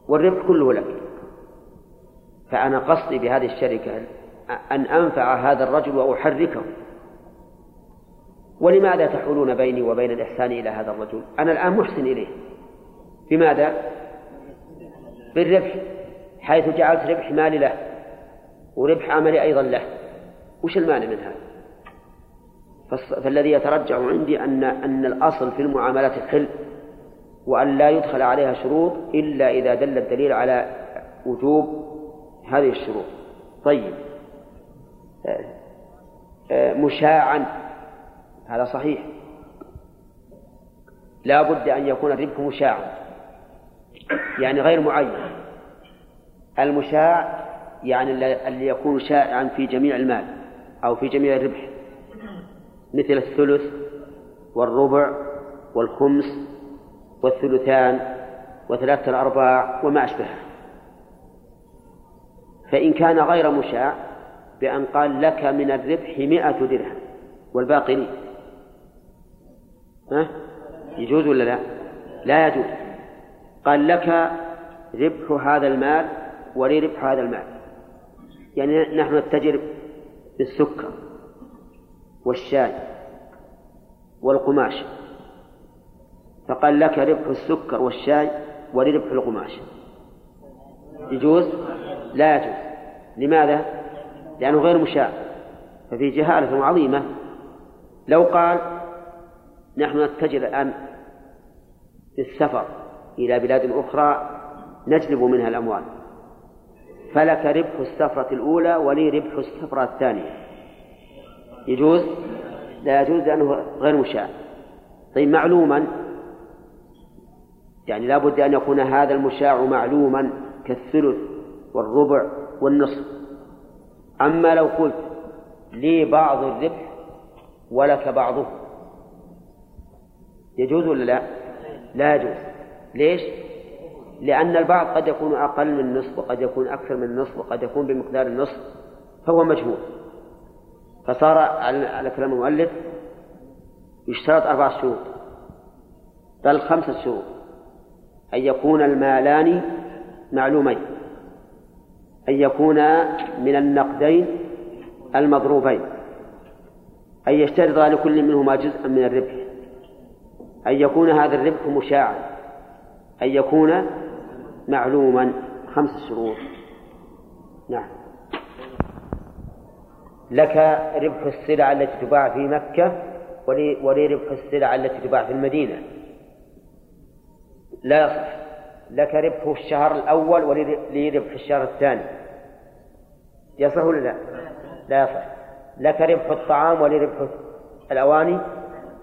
والربح كله لك. فأنا قصدي بهذه الشركة أن أنفع هذا الرجل وأحركه. ولماذا تحولون بيني وبين الإحسان إلى هذا الرجل؟ أنا الآن محسن إليه. بماذا؟ بالربح حيث جعلت ربح مالي له وربح عملي أيضا له. وش المانع من هذا؟ فالذي يترجع عندي أن أن الأصل في المعاملات الحل وأن لا يدخل عليها شروط إلا إذا دل الدليل على وجوب هذه الشروط. طيب. مشاعا هذا صحيح. لا بد أن يكون الربح مشاعا يعني غير معين. المشاع يعني اللي يكون شائعا في جميع المال أو في جميع الربح مثل الثلث والربع والخمس والثلثان وثلاثة الأرباع وما أشبهها. فإن كان غير مشاع بأن قال لك من الربح مئة درهم والباقي لي. ها؟ يجوز ولا لا؟ لا يجوز. قال لك ربح هذا المال ولي ربح هذا المال. يعني نحن نتجر بالسكر والشاي والقماش. فقال لك ربح السكر والشاي ولي ربح القماش. يجوز؟ لا يجوز. لماذا؟ لأنه غير مشاع. ففي جهالة عظيمة. لو قال نحن نتجر الآن في السفر إلى بلاد أخرى نجلب منها الأموال. فلك ربح السفرة الأولى ولي ربح السفرة الثانية. يجوز؟ لا يجوز لأنه غير مشاع. طيب معلوما يعني لا بد أن يكون هذا المشاع معلوما كالثلث والربع والنصف. أما لو قلت لي بعض الربح ولك بعضه يجوز ولا لا؟ لا يجوز ليش؟ لأن البعض قد يكون أقل من النصف وقد يكون أكثر من النصف وقد يكون بمقدار النصف فهو مجهول فصار على كلام المؤلف يشترط أربع شروط بل خمسة شروط أن يكون المالان معلومين أن يكونا من النقدين المضروبين أن يشترط لكل منهما جزءا من الربح أن يكون هذا الربح مشاعا أن يكون معلوما خمس شروط. نعم. لك ربح السلع التي تباع في مكة ولي, ولي ربح السلع التي تباع في المدينة. لا يصح. لك ربح الشهر الأول ولي ربح الشهر الثاني. يصح ولا لا؟ لا يصح. لك ربح الطعام ولي ربح الأواني؟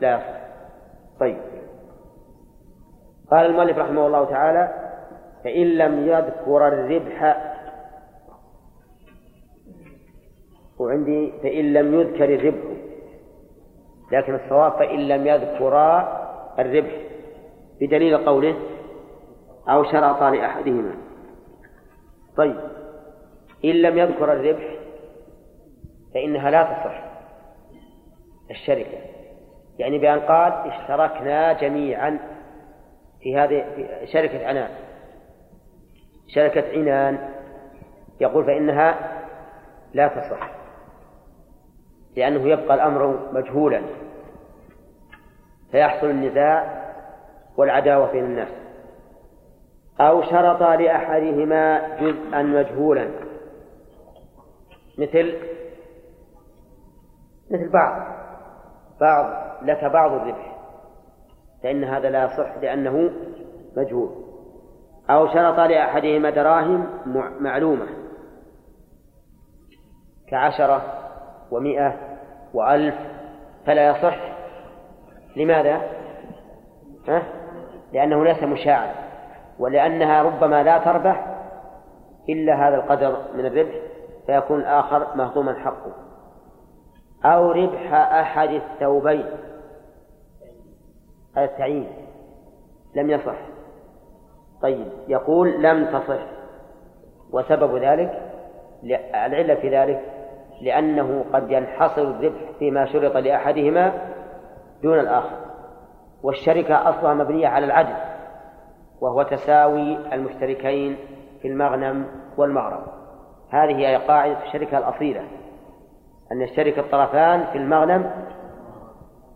لا يصح. طيب. قال المؤلف رحمه الله تعالى فإن لم يذكر الربح وعندي فإن لم يذكر الربح لكن الصواب فإن لم يذكرا الربح بدليل قوله أو شرطا لأحدهما طيب إن لم يذكر الربح فإنها لا تصح. الشركة. يعني بأن قال اشتركنا جميعا في هذه في شركة عنان. شركة عنان يقول فإنها لا تصح. لأنه يبقى الأمر مجهولا. فيحصل النزاع والعداوة بين الناس. أو شرط لأحدهما جزءا مجهولا. مثل مثل بعض. بعض لك بعض الربح. فإن هذا لا يصح لأنه مجهول. أو شرط لأحدهما دراهم معلومة. كعشرة ومئة وألف. فلا يصح. لماذا؟ ها؟ لأنه ليس مشاعا ولأنها ربما لا تربح إلا هذا القدر من الربح فيكون الآخر مهضوما حقه أو ربح أحد الثوبين. هذا التعيين. لم يصح. طيب يقول لم تصح. وسبب ذلك العلة في ذلك لأنه قد ينحصر الذبح فيما شرط لأحدهما دون الآخر. والشركة أصلها مبنية على العدل. وهو تساوي المشتركين في المغنم والمغرب. هذه هي قاعدة الشركة الأصيلة أن يشترك الطرفان في المغنم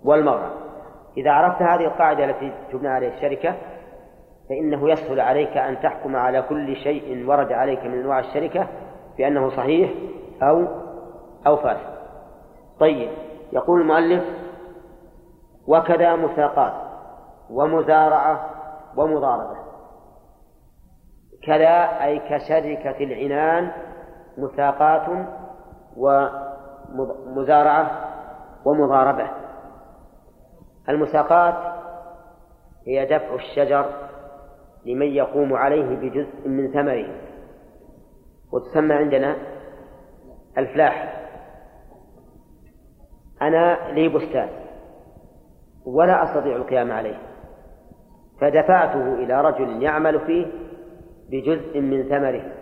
والمغرب. إذا عرفت هذه القاعدة التي تبنى عليها الشركة فإنه يسهل عليك أن تحكم على كل شيء ورد عليك من أنواع الشركة بأنه صحيح أو أو فاسد. طيب يقول المؤلف وكذا مساقات ومزارعة ومضاربة. كذا أي كشركة العنان مساقات ومزارعة ومضاربة. المساقات هي دفع الشجر لمن يقوم عليه بجزء من ثمره وتسمى عندنا الفلاح. أنا لي بستان ولا أستطيع القيام عليه. فدفعته إلى رجل يعمل فيه بجزء من ثمره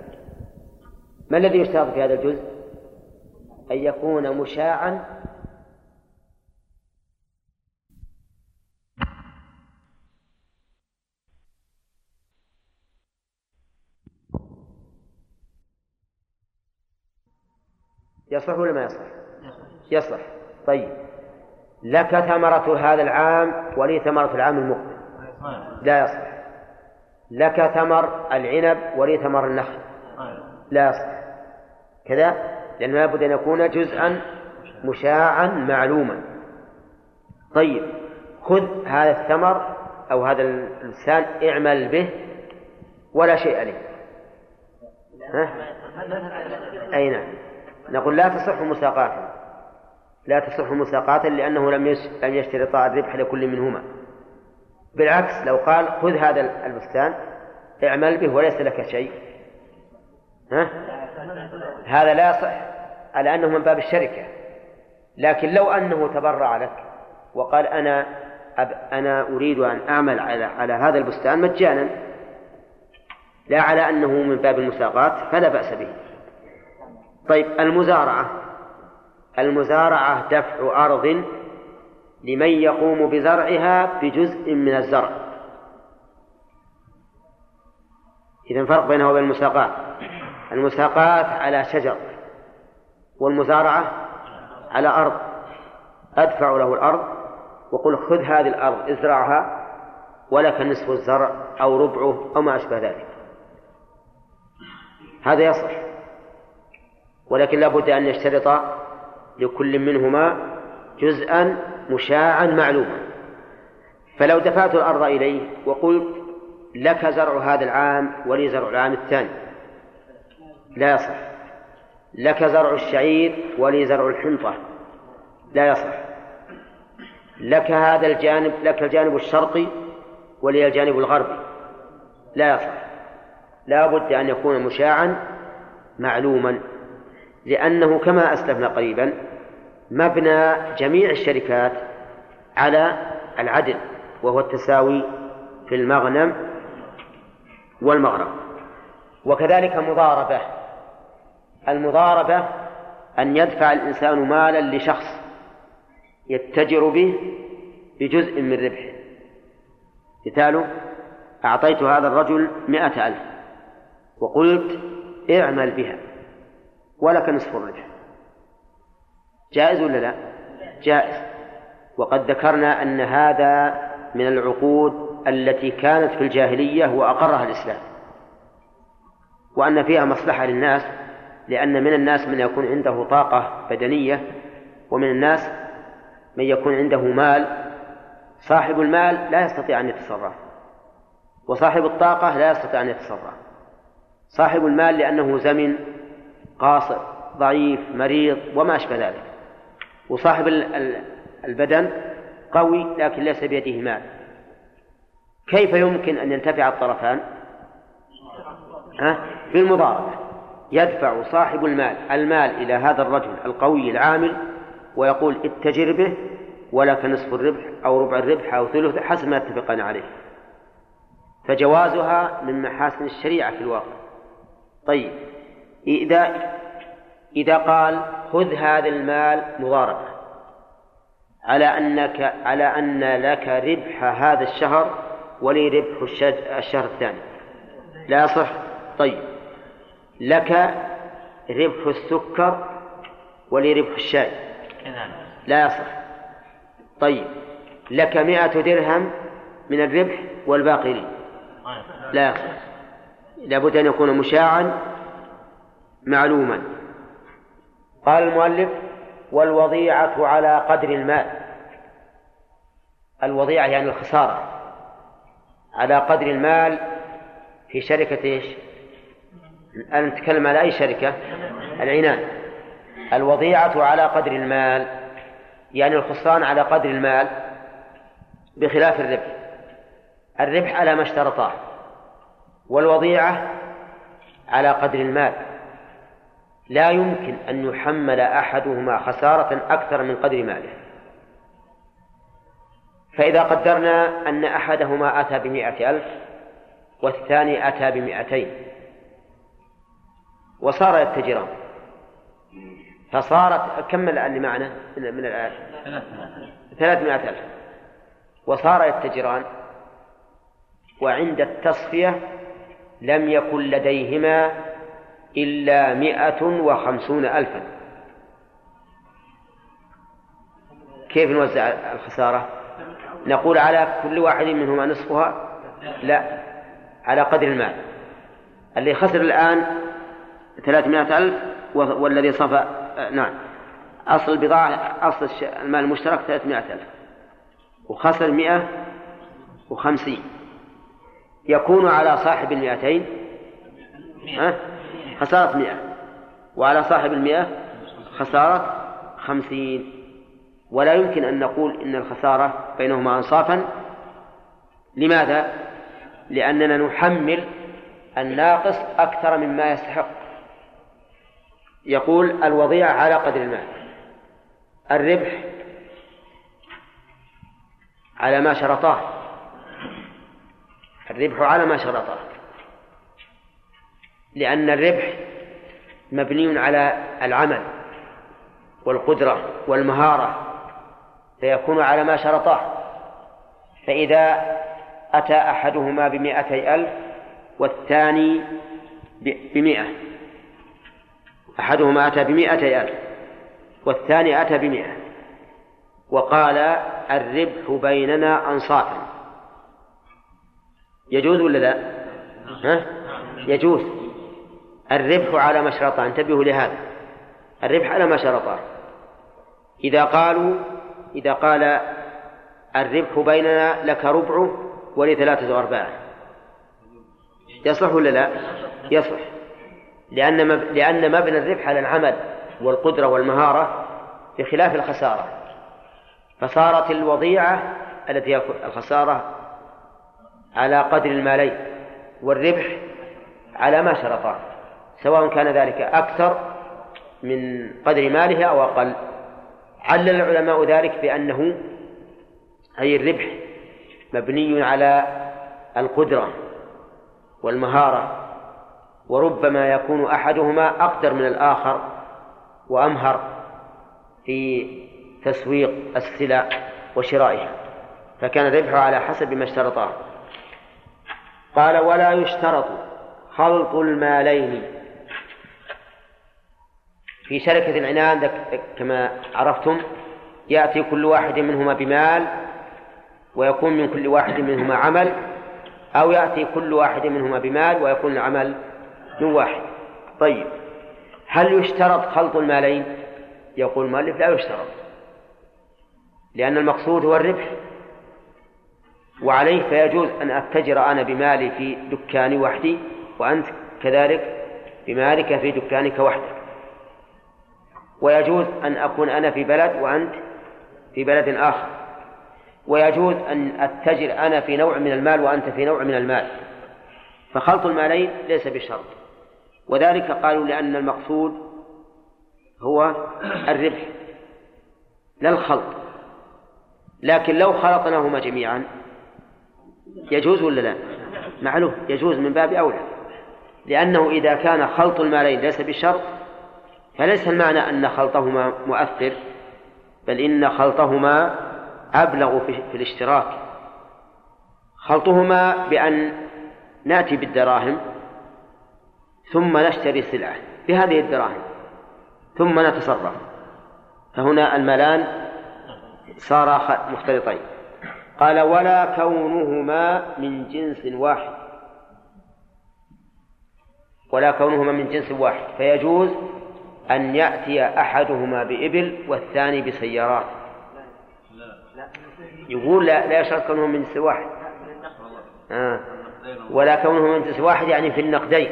ما الذي يشترط في هذا الجزء؟ أن يكون مشاعا يصلح ولا ما يصلح؟ يصلح طيب لك ثمرة هذا العام ولي ثمرة العام المقبل لا يصلح لك ثمر العنب ولي ثمر النخل. لا يصلح كذا؟ لأنه لابد أن يكون جزءا مشاعا معلوما. طيب خذ هذا الثمر أو هذا اللسان اعمل به ولا شيء عليه. ها؟ أي نعم. نقول لا تصح مساقاتا لا تصح مساقاتا لأنه لم يشترطا الربح لكل منهما. بالعكس لو قال خذ هذا البستان اعمل به وليس لك شيء. ها؟ هذا لا يصح على أنه من باب الشركة. لكن لو أنه تبرع لك وقال أنا أب أنا أريد أن أعمل على على هذا البستان مجانا لا على أنه من باب المساقات فلا بأس به. طيب المزارعة. المزارعة دفع أرض لمن يقوم بزرعها بجزء من الزرع. إذا فرق بينه وبين المساقات المساقات على شجر والمزارعة على أرض. أدفع له الأرض وقل خذ هذه الأرض ازرعها ولك نصف الزرع أو ربعه أو ما أشبه ذلك. هذا يصح. ولكن لا بد أن يشترط لكل منهما جزءا مشاعا معلوما. فلو دفعت الأرض إليه وقلت لك زرع هذا العام ولي زرع العام الثاني. لا يصح. لك زرع الشعير ولي زرع الحنطة. لا يصح. لك هذا الجانب لك الجانب الشرقي ولي الجانب الغربي. لا يصح. لا بد أن يكون مشاعا معلوما. لأنه كما أسلفنا قريبا مبنى جميع الشركات على العدل وهو التساوي في المغنم والمغرب. وكذلك مضاربة. المضاربة أن يدفع الإنسان مالا لشخص يتجر به بجزء من ربحه. مثاله أعطيت هذا الرجل مئة ألف وقلت اعمل بها ولك نصف الربح. جائز ولا لا؟ جائز. وقد ذكرنا أن هذا من العقود التي كانت في الجاهلية وأقرها الإسلام. وأن فيها مصلحة للناس لأن من الناس من يكون عنده طاقة بدنية ومن الناس من يكون عنده مال. صاحب المال لا يستطيع أن يتصرف وصاحب الطاقة لا يستطيع أن يتصرف. صاحب المال لأنه زمن قاصر ضعيف مريض وما أشبه ذلك. وصاحب البدن قوي لكن ليس بيده مال. كيف يمكن أن ينتفع الطرفان؟ بالمضاربة. يدفع صاحب المال المال إلى هذا الرجل القوي العامل ويقول اتجر به ولك نصف الربح أو ربع الربح أو ثلث حسب ما اتفقنا عليه. فجوازها من محاسن الشريعة في الواقع. طيب إذا إذا قال خذ هذا المال مضاربة على أنك على أن لك ربح هذا الشهر ولي ربح الشهر الثاني. لا يصح طيب. لك ربح السكر ولي ربح الشاي لا يصح طيب. لك مئة درهم من الربح والباقي. لي لا يصح لابد أن يكون مشاعا معلوما. قال المؤلف والوضيعة على قدر المال. الوضيعة يعني الخسارة. على قدر المال في شركة إيش؟ الآن نتكلم على أي شركة؟ العنان. الوضيعة على قدر المال يعني الخسران على قدر المال بخلاف الربح. الربح على ما اشترطاه والوضيعة على قدر المال. لا يمكن أن يحمل أحدهما خسارة أكثر من قدر ماله. فإذا قدرنا أن أحدهما أتى بمائة ألف والثاني أتى بمائتين وصار يتجران. فصارت كمل اللي معنا؟ من الآية ثلاثمائة ألف. وصار يتجران وعند التصفية لم يكن لديهما إلا مئة وخمسون ألفا. كيف نوزع الخسارة؟ نقول على كل واحد منهما نصفها؟ لا على قدر المال. اللي خسر الآن ثلاثمائة ألف والذي صفى نعم. أصل البضاعة أصل المال المشترك ثلاثمائة ألف. وخسر مئة وخمسين. يكون على صاحب المئتين. خسارة مئة. وعلى صاحب المئة خسارة خمسين. ولا يمكن أن نقول إن الخسارة بينهما أنصافا. لماذا؟ لأننا نحمل الناقص أكثر مما يستحق. يقول الوضيعة على قدر المال. الربح على ما شرطاه. الربح على ما شرطاه. لأن الربح مبني على العمل والقدرة والمهارة فيكون على ما شرطاه. فإذا أتى أحدهما بمائتي ألف والثاني بمئة. أحدهما أتى بمائتي ألف والثاني أتى بمئة. وقال الربح بيننا أنصافا. يجوز ولا لا؟ ها؟ يجوز. الربح على ما شرطه انتبهوا لهذا. الربح على ما شرطه إذا قالوا إذا قال الربح بيننا لك ربعه ولي ثلاثة أرباع يصح ولا لا؟ يصح لأن. لأن مبنى الربح على العمل والقدرة والمهارة بخلاف الخسارة. فصارت الوضيعة التي الخسارة على قدر المالين والربح على ما شرطاه سواء كان ذلك أكثر من قدر ماله أو أقل. علل العلماء ذلك بأنه أي الربح مبني على القدرة والمهارة وربما يكون أحدهما أقدر من الآخر وأمهر في تسويق السلع وشرائها. فكان الربح على حسب ما اشترطاه. قال ولا يشترط خلط المالين في شركة العنان كما عرفتم يأتي كل واحد منهما بمال ويكون من كل واحد منهما عمل أو يأتي كل واحد منهما بمال ويكون العمل من واحد. طيب هل يشترط خلط المالين؟ يقول المؤلف لا يشترط لأن المقصود هو الربح. وعليه فيجوز أن أتجر أنا بمالي في دكاني وحدي وأنت كذلك بمالك في دكانك وحدك. ويجوز أن أكون أنا في بلد وأنت في بلد آخر. ويجوز أن أتجر أنا في نوع من المال وأنت في نوع من المال. فخلط المالين ليس بشرط. وذلك قالوا لأن المقصود هو الربح لا الخلط. لكن لو خلطناهما جميعا يجوز ولا لا؟ معلوم يجوز من باب أولى. لأنه إذا كان خلط المالين ليس بشرط فليس المعنى أن خلطهما مؤثر بل إن خلطهما أبلغ في الاشتراك. خلطهما بأن نأتي بالدراهم ثم نشتري سلعة بهذه الدراهم ثم نتصرف. فهنا المالان صارا مختلطين. قال ولا كونهما من جنس واحد. ولا كونهما من جنس واحد. فيجوز أن يأتي أحدهما بإبل والثاني بسيارات. يقول لا لا يشرط كونهما من جنس واحد. آه. ولا كونهما من جنس واحد يعني في النقدين.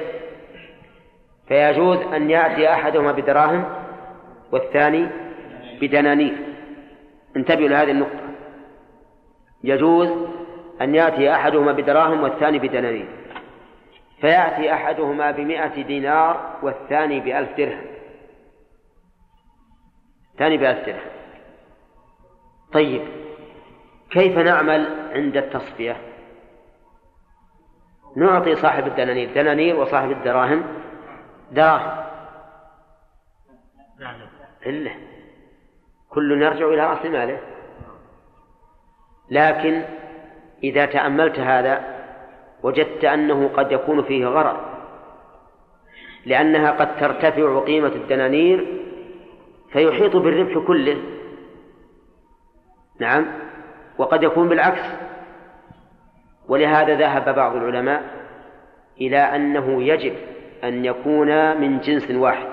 فيجوز أن يأتي أحدهما بدراهم والثاني بدنانير. انتبهوا لهذه النقطة. يجوز أن يأتي أحدهما بدراهم والثاني بدنانير. فيأتي أحدهما بمائة دينار والثاني بألف درهم. بألف درهم طيب كيف نعمل عند التصفية؟ نعطي صاحب الدنانير. دنانير وصاحب الدراهم. دراهم. إلا. كل يرجع إلى رأس ماله لكن إذا تأملت هذا وجدت أنه قد يكون فيه غرض لأنها قد ترتفع قيمة الدنانير فيحيط بالربح كله. نعم. وقد يكون بالعكس. ولهذا ذهب بعض العلماء إلى أنه يجب أن يكون من جنس واحد.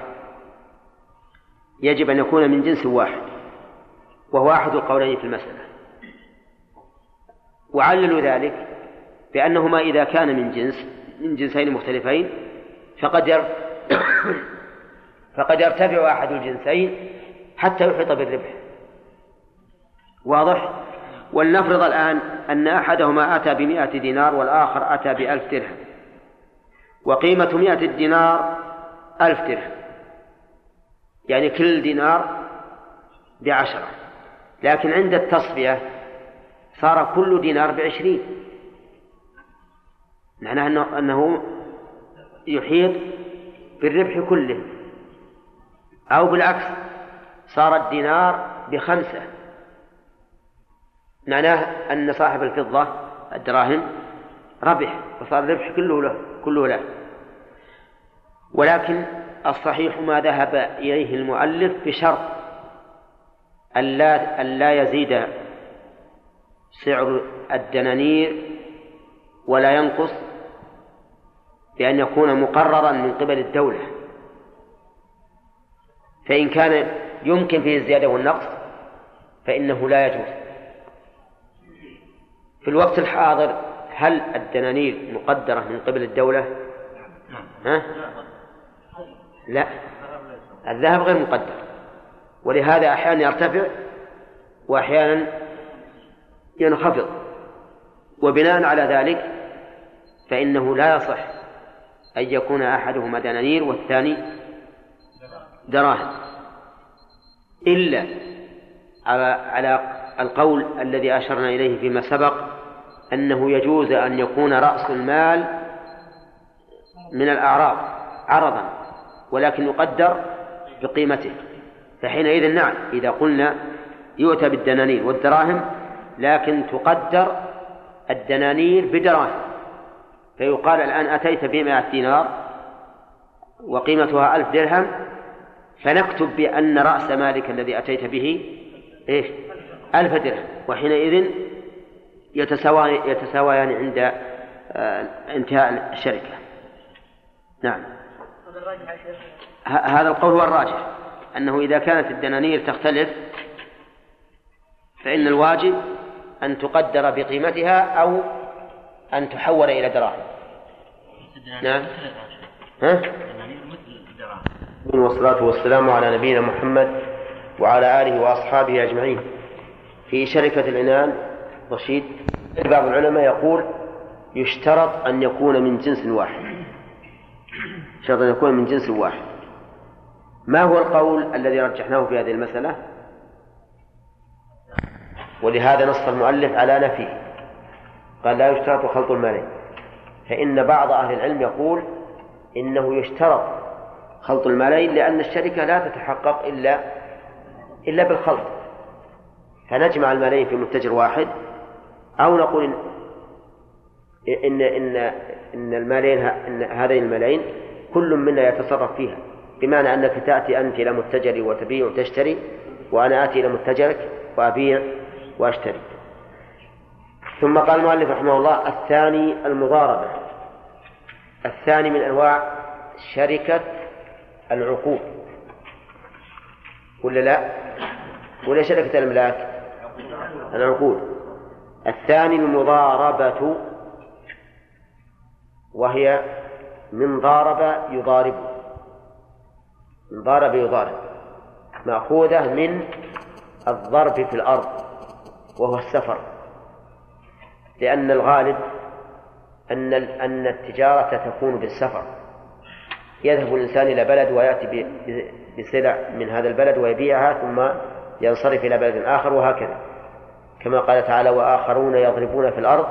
يجب أن يكون من جنس واحد. وهو أحد القولين في المسألة. وعللوا ذلك بأنهما إذا كان من جنس من جنسين مختلفين فقد. فقد يرتفع أحد الجنسين حتى يحيط بالربح. واضح؟ ولنفرض الآن أن أحدهما أتى بمائة دينار والآخر أتى بألف درهم. وقيمة مائة الدينار ألف درهم. يعني كل دينار بعشرة. لكن عند التصفية صار كل دينار بعشرين. معناه أنه يحيط بالربح كله. أو بالعكس صار الدينار بخمسة. معناه أن صاحب الفضة الدراهم ربح وصار الربح كله له كله له. ولكن الصحيح ما ذهب إليه المؤلف بشرط ألا ألا يزيد سعر الدنانير ولا ينقص بأن يكون مقررا من قبل الدولة. فإن كان يمكن فيه الزيادة والنقص فإنه لا يجوز في الوقت الحاضر هل الدنانير مقدرة من قبل الدولة؟ ها؟ لا الذهب غير مقدر ولهذا أحيانا يرتفع وأحيانا ينخفض وبناء على ذلك فإنه لا يصح أن يكون أحدهما دنانير والثاني دراهم. إلا على على القول الذي أشرنا إليه فيما سبق أنه يجوز أن يكون رأس المال من الأعراض عرضا ولكن يقدر بقيمته. فحينئذ نعم إذا قلنا يؤتى بالدنانير والدراهم لكن تقدر الدنانير بدراهم. فيقال الآن أتيت بمائة دينار وقيمتها ألف درهم فنكتب بأن رأس مالك الذي أتيت به إيش؟ ألف درهم وحينئذ يتساويان يتساويان عند آه، انتهاء الشركة. نعم. هذا القول هو الراجح. أنه إذا كانت الدنانير تختلف فإن الواجب أن تقدر بقيمتها أو أن تحول إلى دراهم. نعم. ها؟ والصلاة والسلام على نبينا محمد وعلى آله وأصحابه أجمعين. في شركة العنان رشيد بعض العلماء يقول يشترط أن يكون من جنس واحد. شرط أن يكون من جنس واحد. ما هو القول الذي رجحناه في هذه المسألة؟ ولهذا نص المؤلف على نفيه قال لا يشترط خلط المالين فإن بعض أهل العلم يقول إنه يشترط خلط المالين لأن الشركة لا تتحقق إلا إلا بالخلط. فنجمع المالين في متجر واحد أو نقول إن إن إن المالين إن هذين المالين كل منا يتصرف فيها. بمعنى أنك تأتي أنت إلى متجري وتبيع وتشتري وأنا آتي إلى متجرك وأبيع وأشتري. ثم قال المؤلف رحمه الله الثاني المضاربة. الثاني من أنواع شركة العقود ولا لا؟ ولا شركة الأملاك؟ العقود الثاني المضاربة وهي من ضارب يضارب. من ضارب يضارب. مأخوذة من الضرب في الأرض وهو السفر. لأن الغالب أن أن التجارة تكون بالسفر. يذهب الإنسان إلى بلد ويأتي بسلع من هذا البلد ويبيعها ثم ينصرف إلى بلد آخر وهكذا. كما قال تعالى وآخرون يضربون في الأرض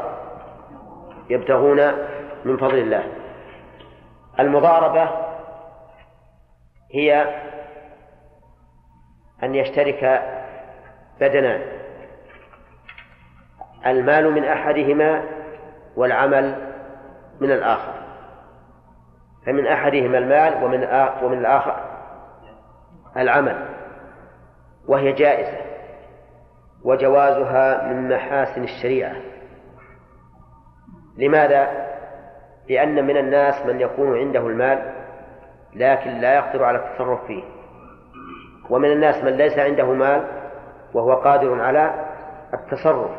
يبتغون من فضل الله. المضاربة هي أن يشترك بدنان المال من أحدهما والعمل من الآخر. فمن أحدهما المال ومن ومن الآخر العمل وهي جائزة وجوازها من محاسن الشريعة لماذا؟ لأن من الناس من يكون عنده المال لكن لا يقدر على التصرف فيه ومن الناس من ليس عنده مال وهو قادر على التصرف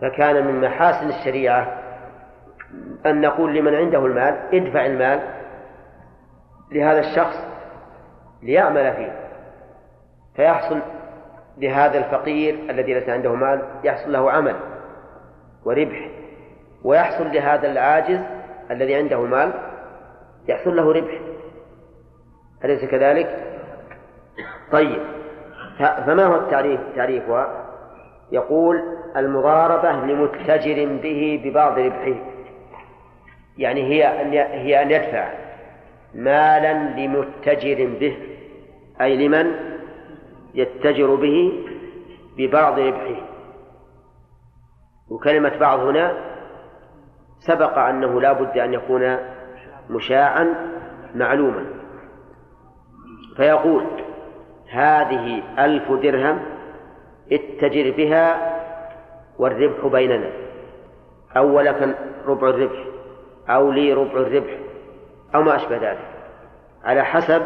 فكان من محاسن الشريعة أن نقول لمن عنده المال ادفع المال لهذا الشخص ليعمل فيه فيحصل لهذا الفقير الذي ليس عنده مال يحصل له عمل وربح ويحصل لهذا العاجز الذي عنده مال يحصل له ربح أليس كذلك؟ طيب فما هو التعريف تعريفها؟ يقول المضاربة لمتجر به ببعض ربحه يعني هي أن هي أن يدفع مالا لمتجر به أي لمن يتجر به ببعض ربحه. وكلمة بعض هنا سبق أنه لا بد أن يكون مشاعا معلوما. فيقول هذه ألف درهم اتجر بها والربح بيننا. أو لك ربع الربح. أو لي ربع الربح أو ما أشبه ذلك. على حسب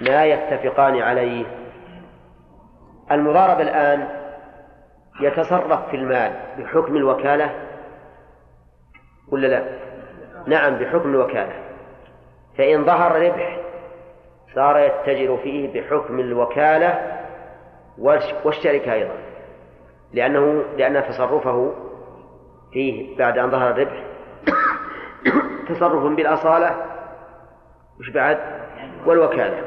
ما يتفقان عليه. المضارب الآن يتصرف في المال بحكم الوكالة ولا لا؟ نعم بحكم الوكالة. فإن ظهر ربح صار يتجر فيه بحكم الوكالة والشركة أيضا. لأنه لأن تصرفه فيه بعد أن ظهر الربح تصرف بالأصالة وش بعد؟ والوكالة.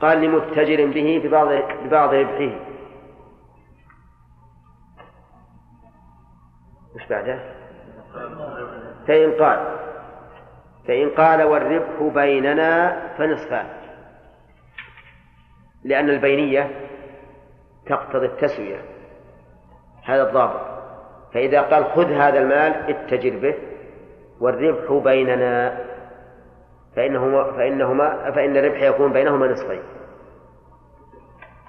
قال لمتجر به ببعض ببعض ربحه. وش بعده؟ فإن قال فإن قال والربح بيننا فنصفان. لأن البينية تقتضي التسوية. هذا الضابط. فإذا قال خذ هذا المال اتجر به. والربح بيننا. فإنهما فإنهما فإن الربح يكون بينهما نصفين.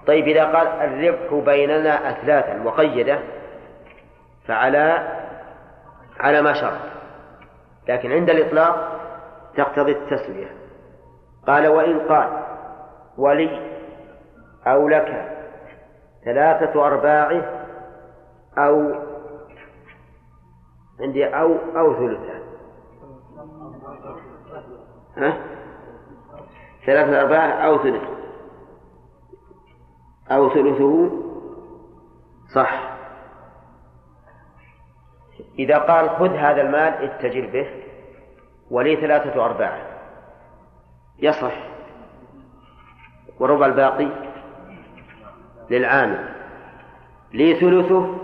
طيب إذا قال الربح بيننا أثلاثا وقيدة فعلى على ما شرط. لكن عند الإطلاق تقتضي التسوية قال وإن قال ولي أو لك ثلاثة أرباعه أو عندي أو أو ثلثان ها؟ ثلاثة أرباعه أو ثلث. أو ثلثه. صح. إذا قال خذ هذا المال اتجر به ولي ثلاثة أرباعه يصح. وربع الباقي للعامل. لي ثلثه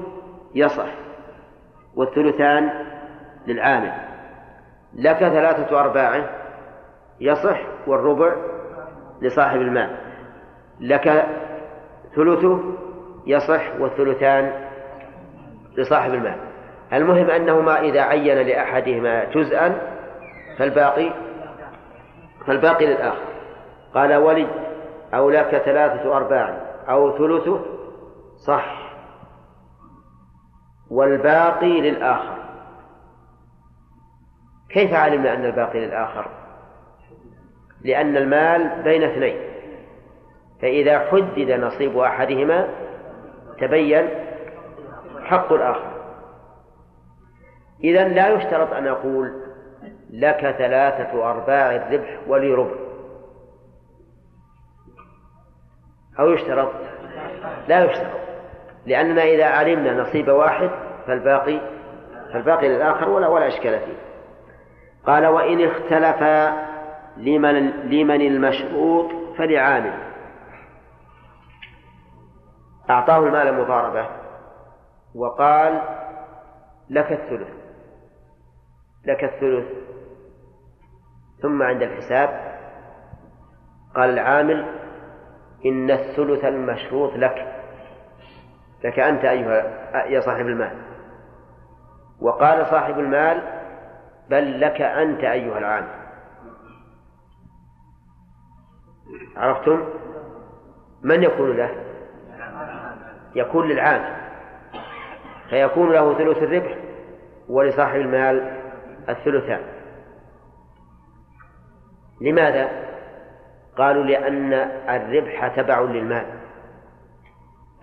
يصح. والثلثان للعامل. لك ثلاثة أرباعه يصح والربع لصاحب المال لك ثلثه يصح والثلثان لصاحب المال المهم أنهما إذا عين لأحدهما جزءا فالباقي فالباقي للآخر. قال ولي أو لك ثلاثة أرباع أو ثلثه صح. والباقي للآخر. كيف علمنا أن الباقي للآخر؟ لأن المال بين اثنين. فإذا حدد نصيب أحدهما تبين حق الآخر. إذا لا يشترط أن أقول لك ثلاثة أرباع الربح ولي ربع. أو يشترط؟ لا يشترط. لأننا إذا علمنا نصيب واحد فالباقي فالباقي للآخر ولا ولا إشكال فيه. قال وإن اختلفا لمن لمن المشروط فلعامل. أعطاه المال المضاربة وقال لك الثلث لك الثلث. ثم عند الحساب قال العامل إن الثلث المشروط لك لك أنت أيها يا صاحب المال. وقال صاحب المال بل لك أنت أيها العامل. عرفتم؟ من يكون له؟ يكون للعامل فيكون له ثلث الربح ولصاحب المال الثلثان. لماذا؟ قالوا لأن الربح تبع للمال.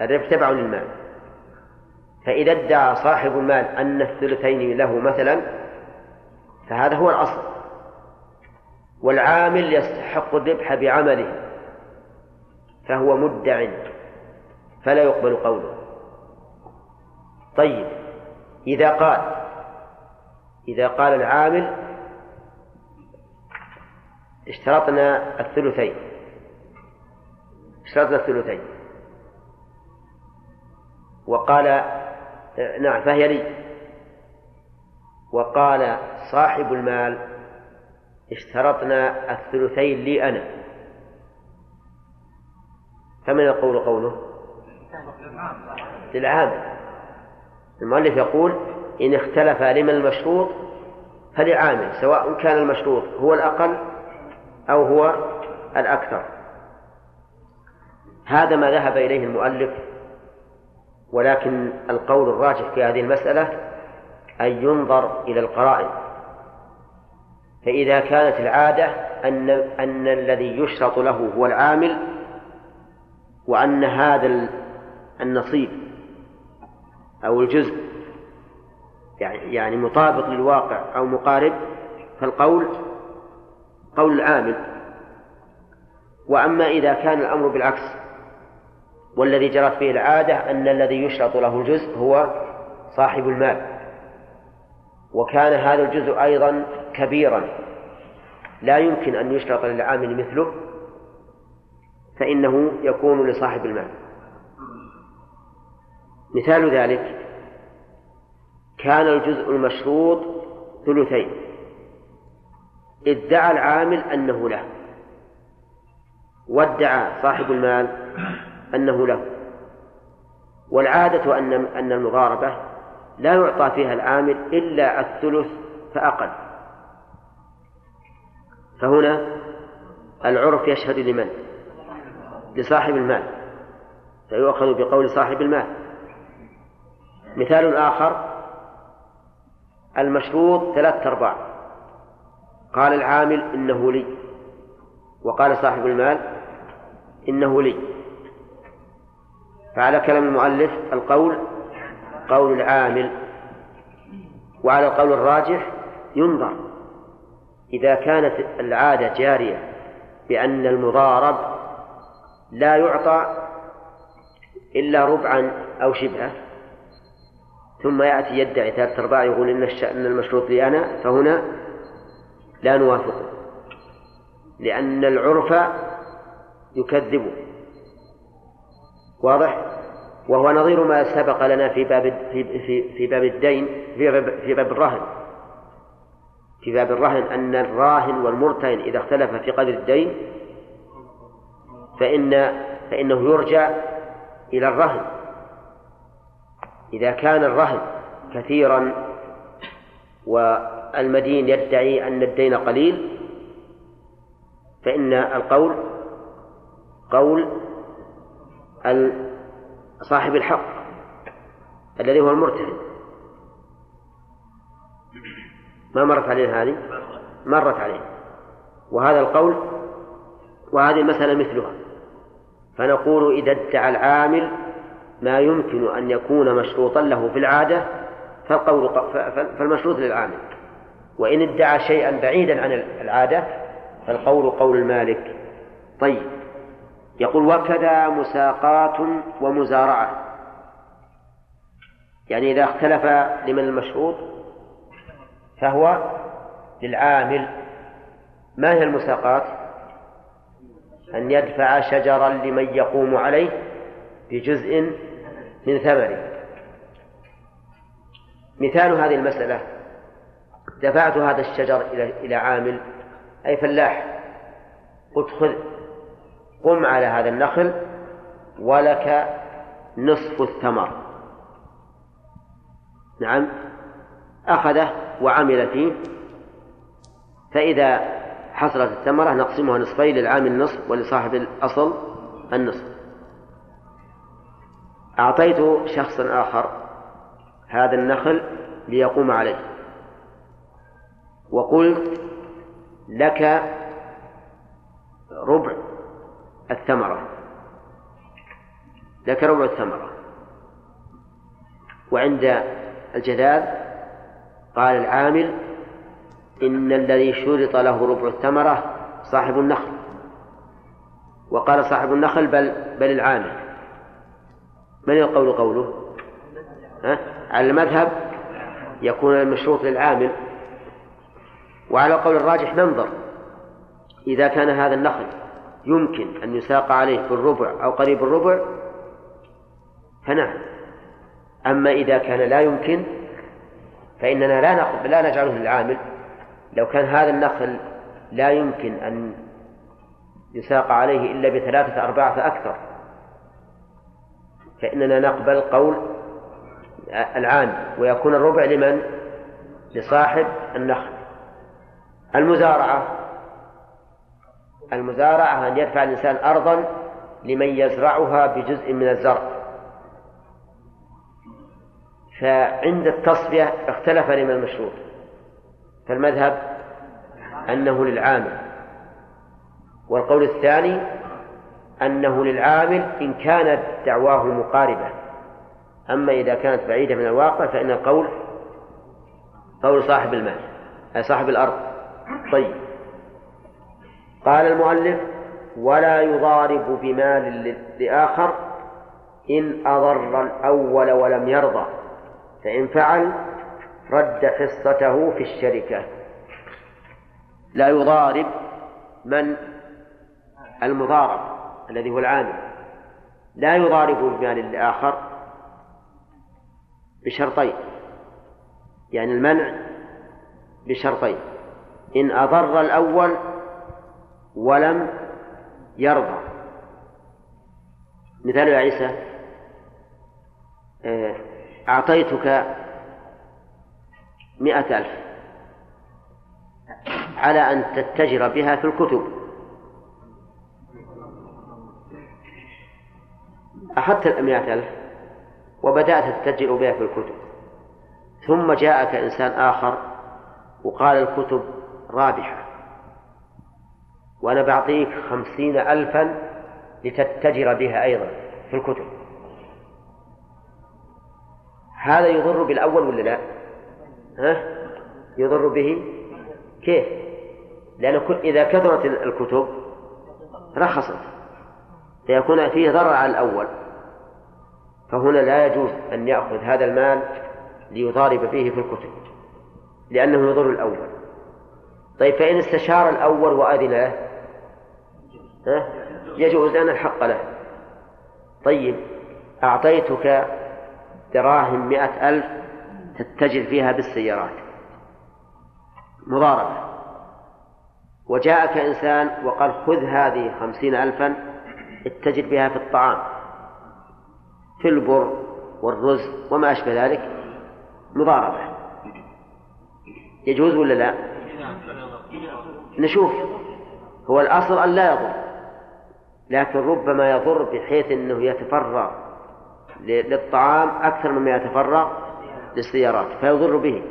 الربح تبع للمال. فإذا ادعى صاحب المال أن الثلثين له مثلا فهذا هو الأصل. والعامل يستحق الربح بعمله فهو مدع فلا يقبل قوله. طيب إذا قال إذا قال العامل اشترطنا الثلثين. اشترطنا الثلثين. وقال نعم فهي لي. وقال صاحب المال اشترطنا الثلثين لي أنا. فمن القول قوله؟ للعامل المؤلف يقول إن اختلف لمن المشروط فلعامل سواء كان المشروط هو الأقل أو هو الأكثر. هذا ما ذهب إليه المؤلف ولكن القول الراجح في هذه المسألة أن ينظر إلى القرائن. فإذا كانت العادة أن أن الذي يشرط له هو العامل وأن هذا النصيب أو الجزء يعني يعني مطابق للواقع أو مقارب فالقول قول العامل. وأما إذا كان الأمر بالعكس والذي جرت به العادة أن الذي يشرط له الجزء هو صاحب المال. وكان هذا الجزء أيضا كبيرا. لا يمكن أن يشرط للعامل مثله فإنه يكون لصاحب المال. مثال ذلك كان الجزء المشروط ثلثين. ادعى العامل أنه له وادعى صاحب المال أنه له. والعادة أن أن المضاربة لا يعطى فيها العامل إلا الثلث فأقل. فهنا العرف يشهد لمن؟ لصاحب المال. فيؤخذ بقول صاحب المال. مثال آخر المشروط ثلاثة أرباع. قال العامل إنه لي وقال صاحب المال إنه لي. فعلى كلام المؤلف القول قول العامل وعلى القول الراجح ينظر. إذا كانت العادة جارية بأن المضارب لا يعطى إلا ربعا أو شبهه ثم يأتي يدعي ثلاثة أرباع يقول إن الشأن المشروط لي أنا فهنا لا نوافقه لأن العرف يكذبه واضح؟ وهو نظير ما سبق لنا في باب في في, في باب الدين في باب, في باب الرهن. في باب الرهن أن الراهن والمرتهن إذا اختلف في قدر الدين فإن فإنه يرجع إلى الرهن. إذا كان الرهن كثيرا والمدين يدعي أن الدين قليل فإن القول قول صاحب الحق الذي هو المرتهن ما مرت علينا هذه؟ مرت علينا وهذا القول وهذه المسألة مثلها. فنقول إذا ادعى العامل ما يمكن أن يكون مشروطا له في العادة فالقول فالمشروط للعامل. وإن ادعى شيئا بعيدا عن العادة فالقول قول المالك. طيب. يقول وكذا مساقات ومزارعة. يعني إذا اختلف لمن المشروط فهو للعامل. ما هي المساقات؟ أن يدفع شجرا لمن يقوم عليه بجزء من ثمره. مثال هذه المسألة. دفعت هذا الشجر إلى عامل. أي فلاح. قلت خذ. قم على هذا النخل ولك نصف الثمر. نعم. أخذه وعمل فيه. فإذا حصلت الثمرة نقسمها نصفين للعامل النصف ولصاحب الأصل النصف. أعطيت شخصا آخر هذا النخل ليقوم عليه. وقلت لك ربع الثمرة. لك ربع الثمرة. وعند الجذاذ قال العامل إن الذي شرط له ربع الثمرة صاحب النخل. وقال صاحب النخل بل بل العامل. من القول قوله؟ ها؟ على المذهب يكون المشروط للعامل. وعلى القول الراجح ننظر إذا كان هذا النخل يمكن أن يساق عليه في الربع أو قريب الربع فنعم. أما إذا كان لا يمكن فإننا لا لا نجعله للعامل. لو كان هذا النخل لا يمكن أن يساق عليه إلا بثلاثة أرباع فأكثر. فإننا نقبل قول العام ويكون الربع لمن؟ لصاحب النخل المزارعة. المزارعة أن يدفع الإنسان أرضا لمن يزرعها بجزء من الزرع. فعند التصفية اختلف لمن المشروط فالمذهب أنه للعامل. والقول الثاني أنه للعامل إن كانت دعواه مقاربة. أما إذا كانت بعيدة من الواقع فإن القول قول صاحب المال أي صاحب الأرض. طيب. قال المؤلف ولا يضارب بمال لآخر إن أضر الأول ولم يرضى فإن فعل رد حصته في الشركة. لا يضارب من المضارب الذي هو العامل. لا يضارب بمال الآخر بشرطين يعني المنع بشرطين. إن أضر الأول ولم يرضى. مثال يا عيسى. آه، أعطيتك مئة ألف على أن تتجر بها في الكتب. أخذت المئة ألف وبدأت تتجر بها في الكتب. ثم جاءك إنسان آخر وقال الكتب رابحة. وأنا بعطيك خمسين ألفا لتتجر بها أيضا في الكتب هذا يضر بالأول ولا لا؟ ها؟ يضر به كيف؟ لأن إذا كثرت الكتب رخصت فيكون فيه ضرر على الأول فهنا لا يجوز أن يأخذ هذا المال ليضارب فيه في الكتب لأنه يضر الأول طيب فإن استشار الأول وأذن له؟ يجوز أن الحق له. طيب أعطيتك دراهم مئة ألف تتجر فيها بالسيارات. مضاربة. وجاءك إنسان وقال خذ هذه خمسين ألفا اتجر بها في الطعام في البر والرز وما أشبه ذلك. مضاربة. يجوز ولا لا؟ نشوف. هو الأصل أن لا يضر. لكن ربما يضر بحيث أنه يتفرغ للطعام أكثر مما يتفرغ للسيارات فيضر به.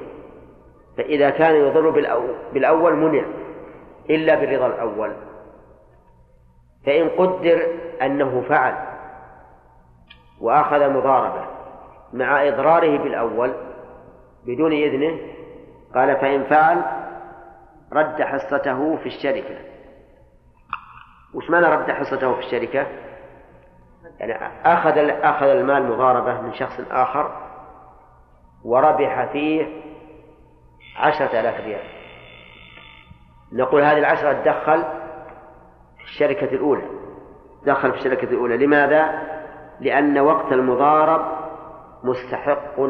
فإذا كان يضر بالأول منع إلا بالرضا الأول. فإن قدر أنه فعل وأخذ مضاربة مع إضراره بالأول بدون إذنه قال فإن فعل رد حصته في الشركة. وش معنى رد حصته في الشركة؟ يعني أخذ أخذ المال مضاربة من شخص آخر وربح فيه عشرة آلاف ريال. نقول هذه العشرة تدخل في الشركة الأولى. دخل في الشركة الأولى. لماذا؟ لأن وقت المضارب مستحق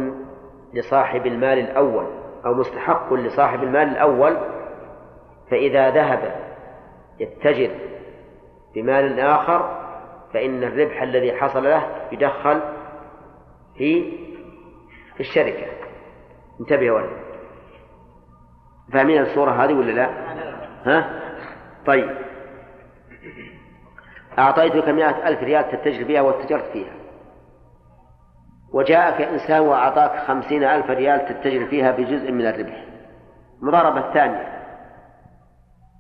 لصاحب المال الأول. أو مستحق لصاحب المال الأول. فإذا ذهب يتجر بمال آخر فإن الربح الذي حصل له يدخل في الشركة. انتبه ولد. فاهمين الصورة هذه ولا لا؟ ها؟ طيب. أعطيتك مئة ألف ريال تتجر بها واتجرت فيها. وجاءك إنسان وأعطاك خمسين ألف ريال تتجر فيها بجزء من الربح. المضاربة الثانية.